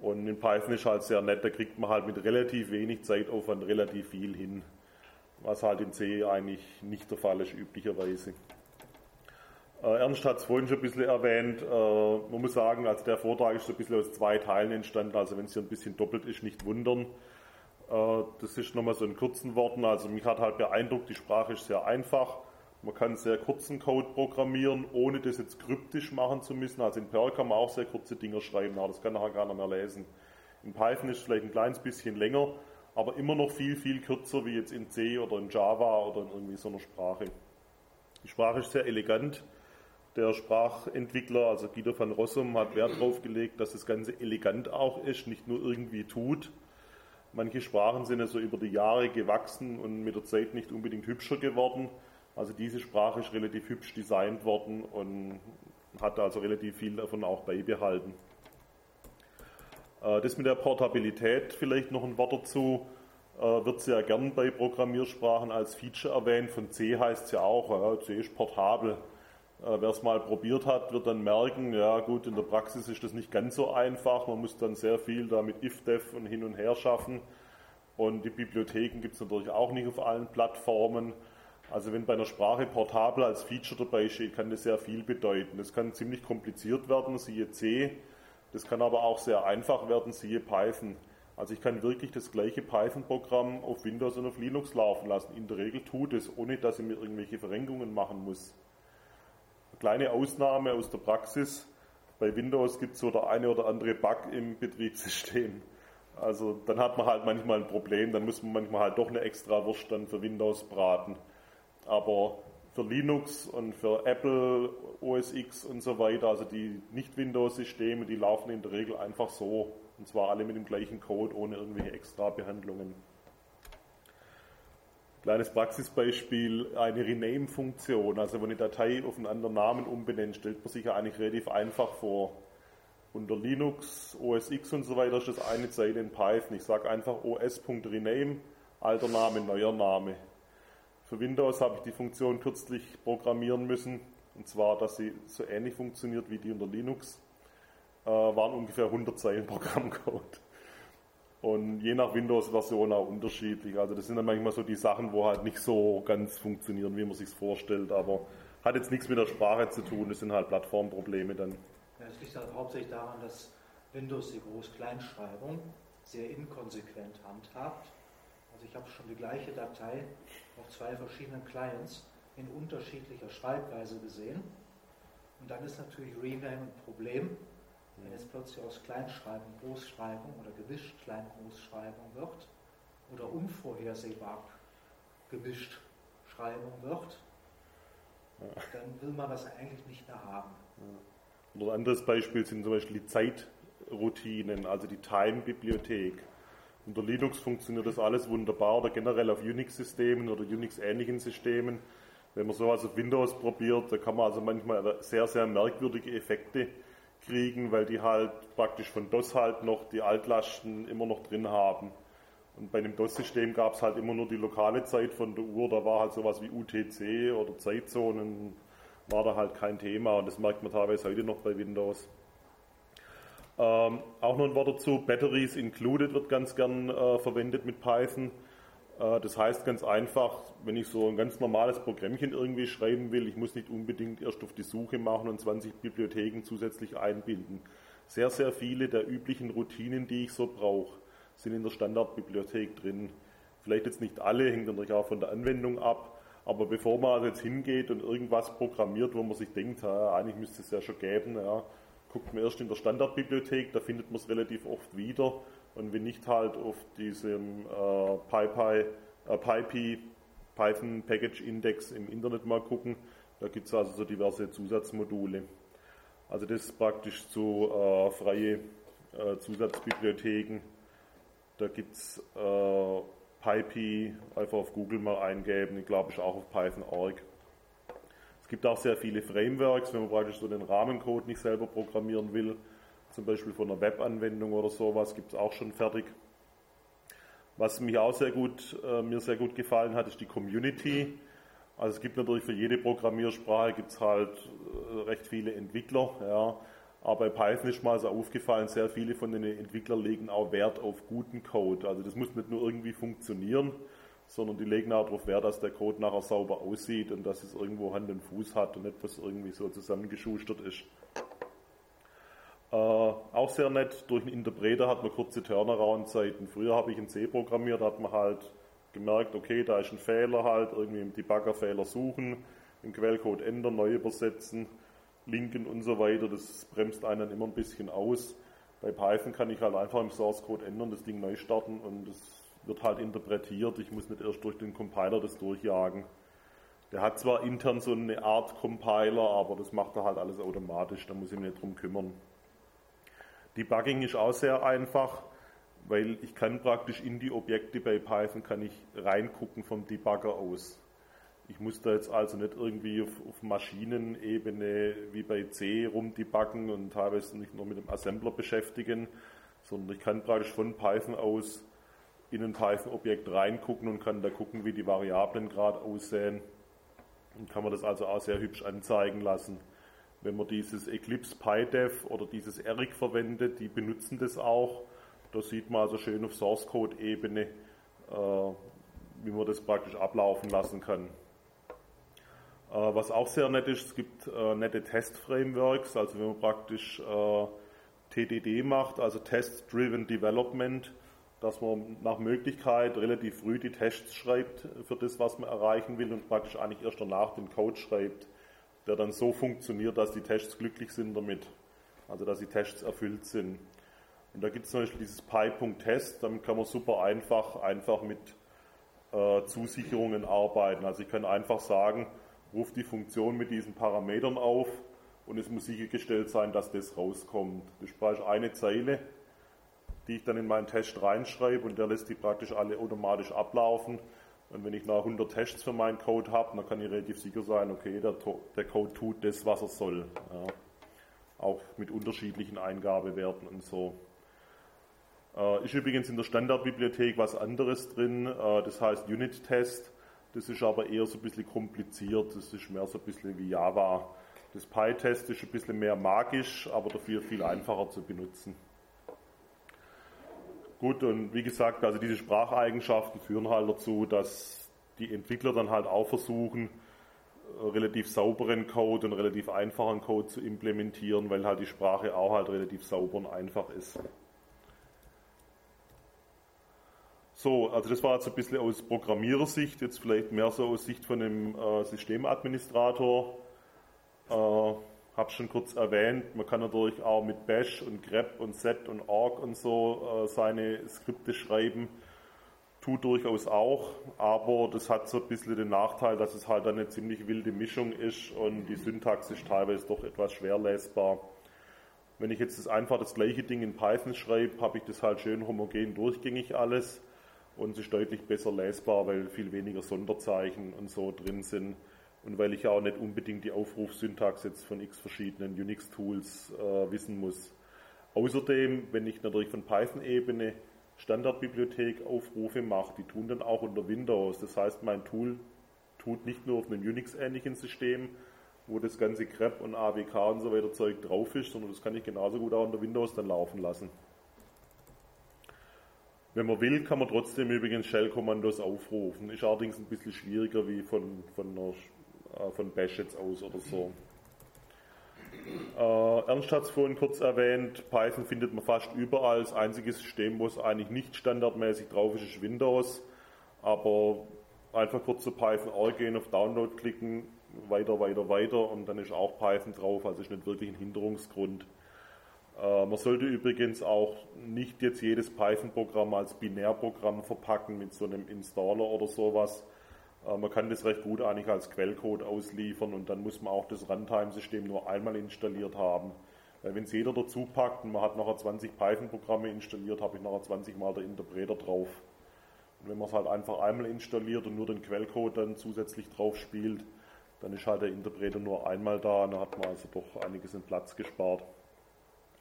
Und in Python ist halt sehr nett, da kriegt man halt mit relativ wenig Zeitaufwand relativ viel hin, was halt in C eigentlich nicht der Fall ist üblicherweise. Äh, Ernst hat es vorhin schon ein bisschen erwähnt. Äh, man muss sagen, also der Vortrag ist so ein bisschen aus zwei Teilen entstanden, also wenn es hier ein bisschen doppelt ist, nicht wundern. Äh, das ist nochmal so in kurzen Worten. Also mich hat halt beeindruckt, die Sprache ist sehr einfach. Man kann sehr kurzen Code programmieren, ohne das jetzt kryptisch machen zu müssen. Also in Perl kann man auch sehr kurze Dinger schreiben, aber das kann nachher keiner mehr lesen. In Python ist es vielleicht ein kleines bisschen länger, aber immer noch viel, viel kürzer wie jetzt in C oder in Java oder in irgendwie so einer Sprache. Die Sprache ist sehr elegant. Der Sprachentwickler, also Guido van Rossum, hat Wert darauf gelegt, dass das Ganze elegant auch ist, nicht nur irgendwie tut. Manche Sprachen sind ja so über die Jahre gewachsen und mit der Zeit nicht unbedingt hübscher geworden. Also diese Sprache ist relativ hübsch designt worden und hat also relativ viel davon auch beibehalten. Äh, das mit der Portabilität vielleicht noch ein Wort dazu äh, wird sehr gern bei Programmiersprachen als Feature erwähnt. Von C heißt es ja auch, C ist portabel. Äh, wer es mal probiert hat, wird dann merken, ja gut, in der Praxis ist das nicht ganz so einfach. Man muss dann sehr viel da mit IFDEF und hin und her schaffen. Und die Bibliotheken gibt es natürlich auch nicht auf allen Plattformen. Also wenn bei einer Sprache portabel als Feature dabei steht, kann das sehr viel bedeuten. Das kann ziemlich kompliziert werden, siehe C. Das kann aber auch sehr einfach werden, siehe Python. Also ich kann wirklich das gleiche Python-Programm auf Windows und auf Linux laufen lassen. In der Regel tut es, ohne dass ich mir irgendwelche Verrenkungen machen muss kleine Ausnahme aus der Praxis. Bei Windows gibt es so der eine oder andere Bug im Betriebssystem. Also dann hat man halt manchmal ein Problem, dann muss man manchmal halt doch eine extra Wurst dann für Windows braten. Aber für Linux und für Apple, OS X und so weiter, also die Nicht-Windows-Systeme, die laufen in der Regel einfach so. Und zwar alle mit dem gleichen Code, ohne irgendwelche extra Behandlungen. Kleines Praxisbeispiel, eine Rename-Funktion, also wenn eine Datei auf einen anderen Namen umbenennt, stellt man sich ja eigentlich relativ einfach vor. Unter Linux, OS X und so weiter ist das eine Zeile in Python. Ich sage einfach os.rename, alter Name, neuer Name. Für Windows habe ich die Funktion kürzlich programmieren müssen, und zwar, dass sie so ähnlich funktioniert wie die unter Linux. Äh, waren ungefähr 100 Zeilen Programmcode. Und je nach Windows-Version auch unterschiedlich. Also das sind dann manchmal so die Sachen, wo halt nicht so ganz funktionieren, wie man sich vorstellt. Aber hat jetzt nichts mit der Sprache zu tun, das sind halt Plattformprobleme dann. Ja, es liegt halt hauptsächlich daran, dass Windows die Groß-Kleinschreibung sehr inkonsequent handhabt. Also ich habe schon die gleiche Datei auf zwei verschiedenen Clients in unterschiedlicher Schreibweise gesehen. Und dann ist natürlich Rename ein Problem, wenn jetzt plötzlich aus Kleinschreibung Großschreibung oder gewischt Klein-Großschreibung wird oder unvorhersehbar gemischt Schreibung wird, dann will man das eigentlich nicht mehr haben. Oder ein anderes Beispiel sind zum Beispiel die Zeitroutinen, also die Time-Bibliothek. Unter Linux funktioniert das alles wunderbar oder generell auf Unix-Systemen oder Unix-ähnlichen Systemen. Wenn man sowas auf Windows probiert, da kann man also manchmal sehr, sehr merkwürdige Effekte kriegen, weil die halt praktisch von DOS halt noch die Altlasten immer noch drin haben. Und bei einem DOS-System gab es halt immer nur die lokale Zeit von der Uhr, da war halt sowas wie UTC oder Zeitzonen, war da halt kein Thema und das merkt man teilweise heute noch bei Windows. Ähm, auch noch ein Wort dazu, Batteries included wird ganz gern äh, verwendet mit Python. Äh, das heißt ganz einfach, wenn ich so ein ganz normales Programmchen irgendwie schreiben will, ich muss nicht unbedingt erst auf die Suche machen und 20 Bibliotheken zusätzlich einbinden. Sehr, sehr viele der üblichen Routinen, die ich so brauche, sind in der Standardbibliothek drin. Vielleicht jetzt nicht alle, hängt natürlich auch von der Anwendung ab, aber bevor man jetzt hingeht und irgendwas programmiert, wo man sich denkt, ja, eigentlich müsste es ja schon geben, ja, guckt man erst in der Standardbibliothek, da findet man es relativ oft wieder und wenn nicht halt auf diesem äh, PyPy, äh, PyPy Python Package Index im Internet mal gucken. Da gibt es also so diverse Zusatzmodule. Also das ist praktisch so äh, freie äh, Zusatzbibliotheken. Da gibt es äh, PyPy, einfach auf Google mal eingeben, ich glaube ich auch auf Python.org. Es gibt auch sehr viele Frameworks, wenn man praktisch so den Rahmencode nicht selber programmieren will zum Beispiel von einer Webanwendung oder sowas, gibt es auch schon fertig. Was mich auch sehr gut, äh, mir sehr gut gefallen hat, ist die Community. Also es gibt natürlich für jede Programmiersprache gibt's halt äh, recht viele Entwickler, ja. Aber bei Python ist mir also aufgefallen, sehr viele von den Entwicklern legen auch Wert auf guten Code. Also das muss nicht nur irgendwie funktionieren, sondern die legen auch darauf Wert, dass der Code nachher sauber aussieht und dass es irgendwo Hand und Fuß hat und nicht was irgendwie so zusammengeschustert ist. Äh, auch sehr nett, durch einen Interpreter hat man kurze Turnaround-Zeiten. Früher habe ich in C programmiert, hat man halt gemerkt, okay, da ist ein Fehler halt, irgendwie im Debugger Fehler suchen, im Quellcode ändern, neu übersetzen, linken und so weiter. Das bremst einen immer ein bisschen aus. Bei Python kann ich halt einfach im Source Code ändern, das Ding neu starten und es wird halt interpretiert. Ich muss nicht erst durch den Compiler das durchjagen. Der hat zwar intern so eine Art Compiler, aber das macht er halt alles automatisch, da muss ich mich nicht drum kümmern. Debugging ist auch sehr einfach, weil ich kann praktisch in die Objekte bei Python kann ich reingucken vom Debugger aus. Ich muss da jetzt also nicht irgendwie auf, auf Maschinenebene wie bei C rumdebuggen und teilweise nicht nur mit dem Assembler beschäftigen, sondern ich kann praktisch von Python aus in ein Python-Objekt reingucken und kann da gucken, wie die Variablen gerade aussehen. Und kann man das also auch sehr hübsch anzeigen lassen wenn man dieses Eclipse PyDev oder dieses ERIC verwendet, die benutzen das auch. Da sieht man also schön auf Source Code Ebene, äh, wie man das praktisch ablaufen lassen kann. Äh, was auch sehr nett ist, es gibt äh, nette Test-Frameworks, also wenn man praktisch äh, TDD macht, also Test-Driven Development, dass man nach Möglichkeit relativ früh die Tests schreibt für das, was man erreichen will und praktisch eigentlich erst danach den Code schreibt der dann so funktioniert, dass die Tests glücklich sind damit. Also dass die Tests erfüllt sind. Und da gibt es zum Beispiel dieses Pi.test, damit kann man super einfach, einfach mit äh, Zusicherungen arbeiten. Also ich kann einfach sagen, ruft die Funktion mit diesen Parametern auf und es muss sichergestellt sein, dass das rauskommt. Das ist eine Zeile, die ich dann in meinen Test reinschreibe und der lässt die praktisch alle automatisch ablaufen. Und wenn ich nach 100 Tests für meinen Code habe, dann kann ich relativ sicher sein, okay, der, der Code tut das, was er soll. Ja. Auch mit unterschiedlichen Eingabewerten und so. Äh, ist übrigens in der Standardbibliothek was anderes drin, äh, das heißt Unit-Test. Das ist aber eher so ein bisschen kompliziert, das ist mehr so ein bisschen wie Java. Das PyTest ist ein bisschen mehr magisch, aber dafür viel einfacher zu benutzen. Gut, und wie gesagt, also diese Spracheigenschaften führen halt dazu, dass die Entwickler dann halt auch versuchen, relativ sauberen Code und relativ einfachen Code zu implementieren, weil halt die Sprache auch halt relativ sauber und einfach ist. So, also das war jetzt ein bisschen aus Programmierersicht, jetzt vielleicht mehr so aus Sicht von einem äh, Systemadministrator. Äh, habe schon kurz erwähnt, man kann natürlich auch mit Bash und grep und set und org und so äh, seine Skripte schreiben tut durchaus auch, aber das hat so ein bisschen den Nachteil, dass es halt eine ziemlich wilde Mischung ist und die Syntax ist teilweise doch etwas schwer lesbar. Wenn ich jetzt das einfach das gleiche Ding in Python schreibe, habe ich das halt schön homogen durchgängig alles und es ist deutlich besser lesbar, weil viel weniger Sonderzeichen und so drin sind und weil ich ja auch nicht unbedingt die Aufrufsyntax jetzt von x verschiedenen Unix-Tools äh, wissen muss. Außerdem, wenn ich natürlich von Python-Ebene Standardbibliothek Aufrufe macht. Die tun dann auch unter Windows. Das heißt, mein Tool tut nicht nur auf einem Unix-ähnlichen System, wo das ganze grep und AWK und so weiter Zeug drauf ist, sondern das kann ich genauso gut auch unter Windows dann laufen lassen. Wenn man will, kann man trotzdem übrigens Shell-Kommandos aufrufen. Ist allerdings ein bisschen schwieriger wie von, von, einer, äh, von Bash jetzt aus oder so. Äh, Ernst hat es vorhin kurz erwähnt, Python findet man fast überall. Das einzige System, wo es eigentlich nicht standardmäßig drauf ist, ist Windows. Aber einfach kurz zu Python R gehen, auf Download klicken, weiter, weiter, weiter und dann ist auch Python drauf, also ist nicht wirklich ein Hinderungsgrund. Äh, man sollte übrigens auch nicht jetzt jedes Python-Programm als Binärprogramm verpacken mit so einem Installer oder sowas man kann das recht gut eigentlich als Quellcode ausliefern und dann muss man auch das Runtime-System nur einmal installiert haben. Weil wenn es jeder dazu packt und man hat nachher 20 Python-Programme installiert, habe ich nachher 20 Mal der Interpreter drauf. Und wenn man es halt einfach einmal installiert und nur den Quellcode dann zusätzlich drauf spielt, dann ist halt der Interpreter nur einmal da und dann hat man also doch einiges in Platz gespart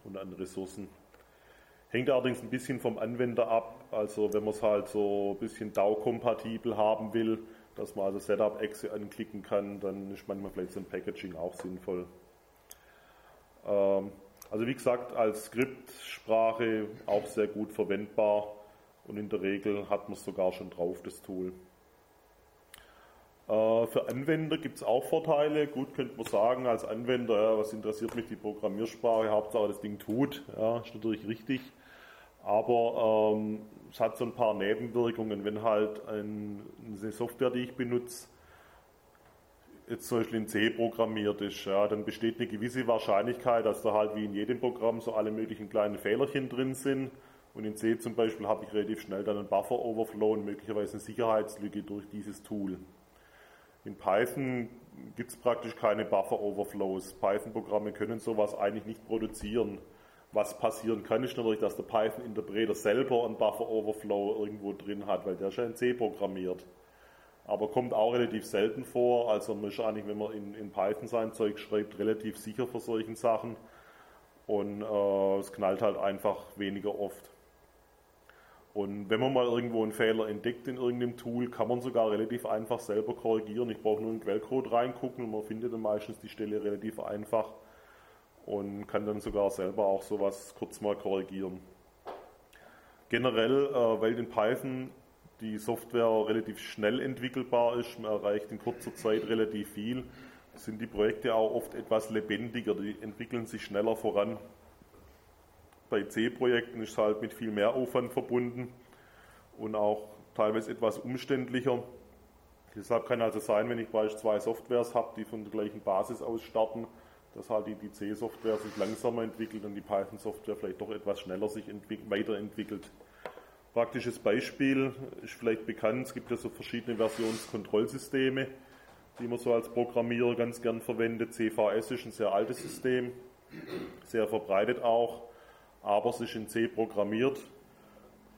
und an Ressourcen. Hängt allerdings ein bisschen vom Anwender ab. Also wenn man es halt so ein bisschen DAO-kompatibel haben will, dass man also Setup-Exe anklicken kann, dann ist manchmal vielleicht so ein Packaging auch sinnvoll. Ähm, also wie gesagt, als Skriptsprache auch sehr gut verwendbar und in der Regel hat man es sogar schon drauf, das Tool. Äh, für Anwender gibt es auch Vorteile. Gut, könnte man sagen, als Anwender, ja, was interessiert mich die Programmiersprache, Hauptsache das Ding tut, ja, ist natürlich richtig. Aber ähm, es hat so ein paar Nebenwirkungen, wenn halt ein, eine Software, die ich benutze, jetzt zum Beispiel in C programmiert ist, ja, dann besteht eine gewisse Wahrscheinlichkeit, dass da halt wie in jedem Programm so alle möglichen kleinen Fehlerchen drin sind. Und in C zum Beispiel habe ich relativ schnell dann einen Buffer-Overflow und möglicherweise eine Sicherheitslücke durch dieses Tool. In Python gibt es praktisch keine Buffer-Overflows. Python-Programme können sowas eigentlich nicht produzieren was passieren kann, ist natürlich, dass der Python-Interpreter selber einen Buffer-Overflow irgendwo drin hat, weil der ja in C programmiert. Aber kommt auch relativ selten vor. Also man ist eigentlich, wenn man in, in Python sein Zeug schreibt, relativ sicher vor solchen Sachen. Und äh, es knallt halt einfach weniger oft. Und wenn man mal irgendwo einen Fehler entdeckt in irgendeinem Tool, kann man sogar relativ einfach selber korrigieren. Ich brauche nur in den Quellcode reingucken und man findet dann meistens die Stelle relativ einfach und kann dann sogar selber auch sowas kurz mal korrigieren. Generell, äh, weil in Python die Software relativ schnell entwickelbar ist, man erreicht in kurzer Zeit relativ viel, sind die Projekte auch oft etwas lebendiger, die entwickeln sich schneller voran. Bei C-Projekten ist es halt mit viel mehr Aufwand verbunden und auch teilweise etwas umständlicher. Deshalb kann also sein, wenn ich beispielsweise Softwares habe, die von der gleichen Basis aus starten, dass halt die, C-Software sich langsamer entwickelt und die Python-Software vielleicht doch etwas schneller sich weiterentwickelt. Praktisches Beispiel ist vielleicht bekannt, es gibt ja so verschiedene Versionskontrollsysteme, die man so als Programmierer ganz gern verwendet. CVS ist ein sehr altes System, sehr verbreitet auch, aber es ist in C programmiert,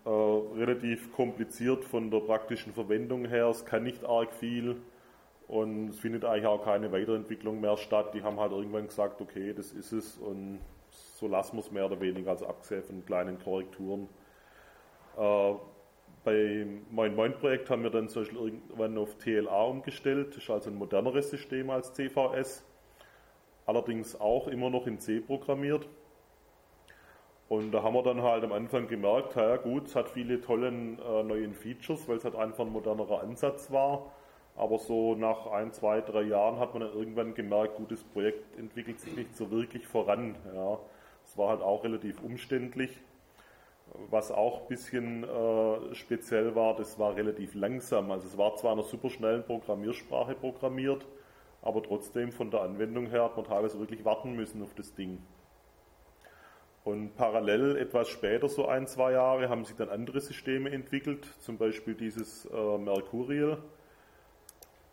äh, relativ kompliziert von der praktischen Verwendung her, es kann nicht arg viel, und es findet eigentlich auch keine Weiterentwicklung mehr statt. Die haben halt irgendwann gesagt, okay, das ist es und so lassen wir es mehr oder weniger, also abgesehen von kleinen Korrekturen. Äh, bei Moin Moin Projekt haben wir dann zum Beispiel irgendwann auf TLA umgestellt. Das ist also ein moderneres System als CVS. Allerdings auch immer noch in C programmiert. Und da haben wir dann halt am Anfang gemerkt, ja gut, es hat viele tolle äh, neue Features, weil es halt einfach ein modernerer Ansatz war. Aber so nach ein, zwei, drei Jahren hat man dann irgendwann gemerkt, gut, das Projekt entwickelt sich nicht so wirklich voran. Ja. Es war halt auch relativ umständlich. Was auch ein bisschen äh, speziell war, das war relativ langsam. Also es war zwar in einer superschnellen Programmiersprache programmiert, aber trotzdem von der Anwendung her hat man teilweise wirklich warten müssen auf das Ding. Und parallel etwas später, so ein, zwei Jahre, haben sich dann andere Systeme entwickelt, zum Beispiel dieses äh, Mercurial.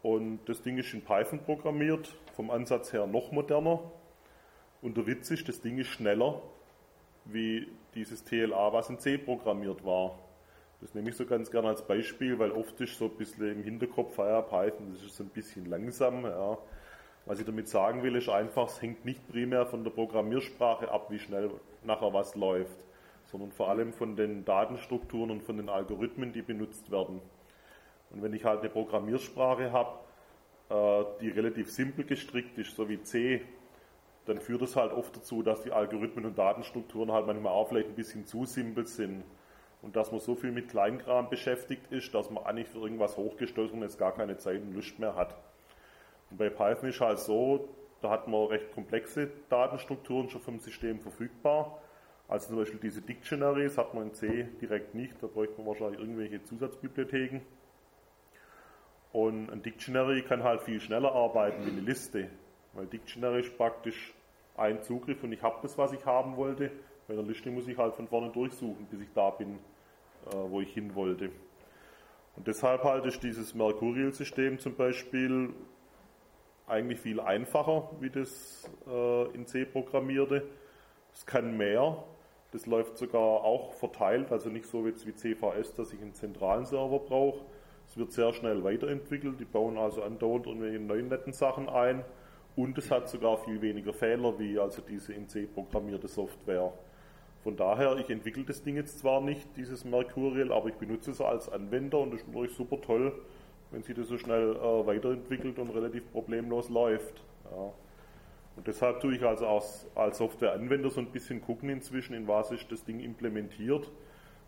Und das Ding ist in Python programmiert, vom Ansatz her noch moderner. Und der Witz ist, das Ding ist schneller wie dieses TLA, was in C programmiert war. Das nehme ich so ganz gerne als Beispiel, weil oft ist so ein bisschen im Hinterkopf, ja, Python, das ist so ein bisschen langsam. Ja. Was ich damit sagen will, ist einfach, es hängt nicht primär von der Programmiersprache ab, wie schnell nachher was läuft, sondern vor allem von den Datenstrukturen und von den Algorithmen, die benutzt werden. Und wenn ich halt eine Programmiersprache habe, äh, die relativ simpel gestrickt ist, so wie C, dann führt es halt oft dazu, dass die Algorithmen und Datenstrukturen halt manchmal auch vielleicht ein bisschen zu simpel sind und dass man so viel mit Kleinkram beschäftigt ist, dass man eigentlich für irgendwas hochgestoßen jetzt gar keine Zeit und Lust mehr hat. Und bei Python ist halt so, da hat man recht komplexe Datenstrukturen schon vom System verfügbar. Also zum Beispiel diese Dictionaries hat man in C direkt nicht, da bräuchte man wahrscheinlich irgendwelche Zusatzbibliotheken. Und ein Dictionary kann halt viel schneller arbeiten wie eine Liste, weil Dictionary ist praktisch ein Zugriff und ich habe das, was ich haben wollte. Bei einer Liste muss ich halt von vorne durchsuchen, bis ich da bin, äh, wo ich hin wollte. Und deshalb halt ist dieses Mercurial-System zum Beispiel eigentlich viel einfacher, wie das äh, in C programmierte. Es kann mehr. Das läuft sogar auch verteilt, also nicht so wie CVS, dass ich einen zentralen Server brauche. Es wird sehr schnell weiterentwickelt. Die bauen also andauernd irgendwelche neuen netten Sachen ein. Und es hat sogar viel weniger Fehler wie also diese in C programmierte Software. Von daher, ich entwickle das Ding jetzt zwar nicht, dieses Mercurial, aber ich benutze es als Anwender und das ist natürlich super toll, wenn sich das so schnell äh, weiterentwickelt und relativ problemlos läuft. Ja. Und deshalb tue ich also als, als Softwareanwender so ein bisschen gucken inzwischen, in was ist das Ding implementiert.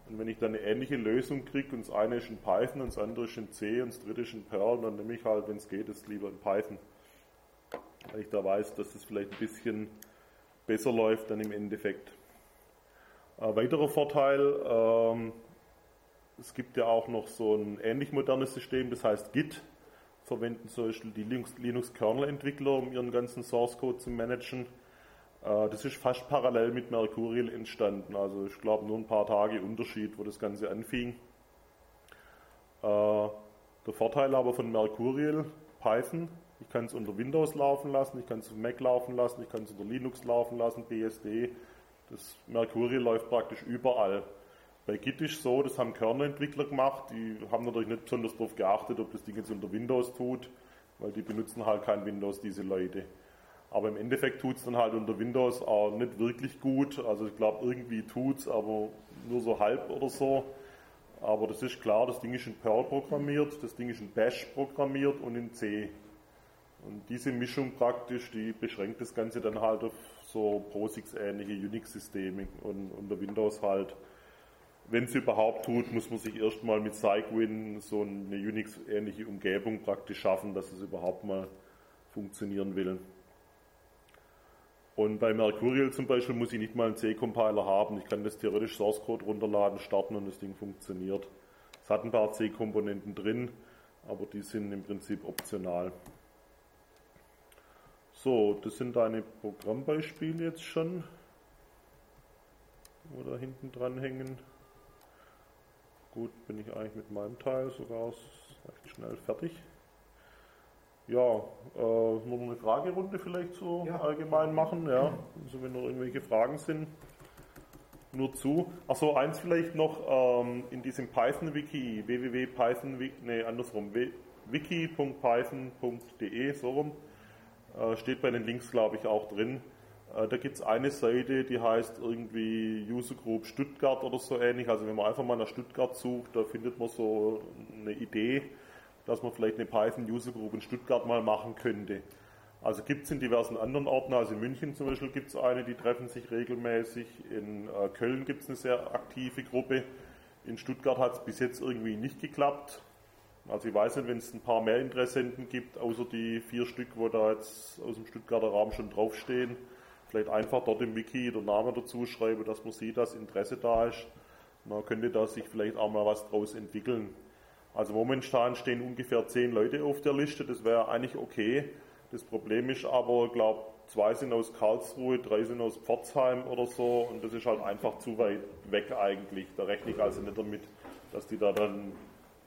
Und wenn ich dann eine ähnliche Lösung kriege und das eine ist in Python und das andere ist in C und das dritte ist in Perl, dann nehme ich halt, wenn es geht, das lieber in Python. Weil ich da weiß, dass es vielleicht ein bisschen besser läuft dann im Endeffekt. Ein weiterer Vorteil, ähm, es gibt ja auch noch so ein ähnlich modernes System, das heißt Git. Verwenden zum Beispiel die Linux-Kernel-Entwickler, um ihren ganzen Source-Code zu managen. Äh, das ist fast parallel mit Mercurial entstanden. Also ich glaube nur ein paar Tage Unterschied, wo das Ganze anfing. Äh, der Vorteil aber von Mercurial, Python, ich kann es unter Windows laufen lassen, ich kann es auf Mac laufen lassen, ich kann es unter Linux laufen lassen, BSD. Das Mercurial läuft praktisch überall. Bei Git ist so, das haben Kernentwickler gemacht, die haben natürlich nicht besonders darauf geachtet, ob das Ding jetzt unter Windows tut, weil die benutzen halt kein Windows, diese Leute. Aber im Endeffekt tut es dann halt unter Windows auch nicht wirklich gut. Also ich glaube, irgendwie tut es, aber nur so halb oder so. Aber das ist klar, das Ding ist in Perl programmiert, das Ding ist in Bash programmiert und in C. Und diese Mischung praktisch, die beschränkt das Ganze dann halt auf so POSIX-ähnliche Unix-Systeme und unter Windows halt wenn es überhaupt tut, muss man sich erstmal mit Cygwin so eine Unix-ähnliche Umgebung praktisch schaffen, dass es überhaupt mal funktionieren will. Und bei Mercurial zum Beispiel muss ich nicht mal einen C-Compiler haben. Ich kann das theoretisch Source Code runterladen, starten und das Ding funktioniert. Es hat ein paar C-Komponenten drin, aber die sind im Prinzip optional. So, das sind deine Programmbeispiele jetzt schon, wo da hinten dran hängen. Gut, bin ich eigentlich mit meinem Teil sogar recht schnell fertig. Ja, äh, nur eine Fragerunde vielleicht so ja. allgemein machen, ja. Also wenn noch irgendwelche Fragen sind, nur zu. Achso, eins vielleicht noch ähm, in diesem Python-Wiki, www.python, nee, andersrum, wiki.python.de, so rum, äh, steht bei den Links, glaube ich, auch drin. Äh, da gibt es eine Seite, die heißt irgendwie User Group Stuttgart oder so ähnlich. Also wenn man einfach mal nach Stuttgart sucht, da findet man so eine Idee, dass man vielleicht eine Python User Group in Stuttgart mal machen könnte. Also gibt es in diversen anderen Orten, also in München zum Beispiel gibt es eine, die treffen sich regelmäßig. In äh, Köln gibt es eine sehr aktive Gruppe. In Stuttgart hat es bis jetzt irgendwie nicht geklappt. Also ich weiß nicht, wenn es ein paar mehr Interessenten gibt, außer die vier Stück, wo da jetzt aus dem Stuttgarter Raum schon draufstehen, vielleicht einfach dort im Wiki der Name dazu schreiben, dass man sieht, dass Interesse da ist. Man könnte da sich vielleicht auch mal was draus entwickeln. Also momentan stehen ungefähr zehn Leute auf der Liste, das wäre eigentlich okay. Das Problem ist aber, ich glaube, zwei sind aus Karlsruhe, drei sind aus Pforzheim oder so und das ist halt einfach zu weit weg eigentlich. Da rechne ich also nicht damit, dass die da dann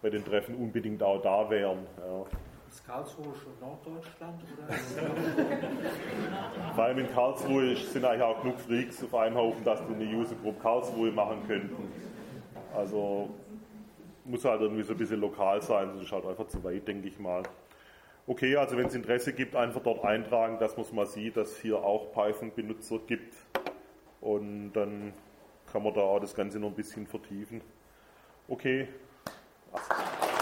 bei den Treffen unbedingt auch da wären. Ja. Ist Karlsruhe schon Norddeutschland? Oder Vor allem in Karlsruhe sind eigentlich auch genug Freaks auf einem Haufen, dass die eine User Group Karlsruhe machen könnten. Also muss halt irgendwie so ein bisschen lokal sein, das ist halt einfach zu weit, denke ich mal. Okay, also wenn es Interesse gibt, einfach dort eintragen, dass man es mal sieht, dass es hier auch Python-Benutzer gibt. Und dann kann man da auch das Ganze noch ein bisschen vertiefen. Okay. Ach.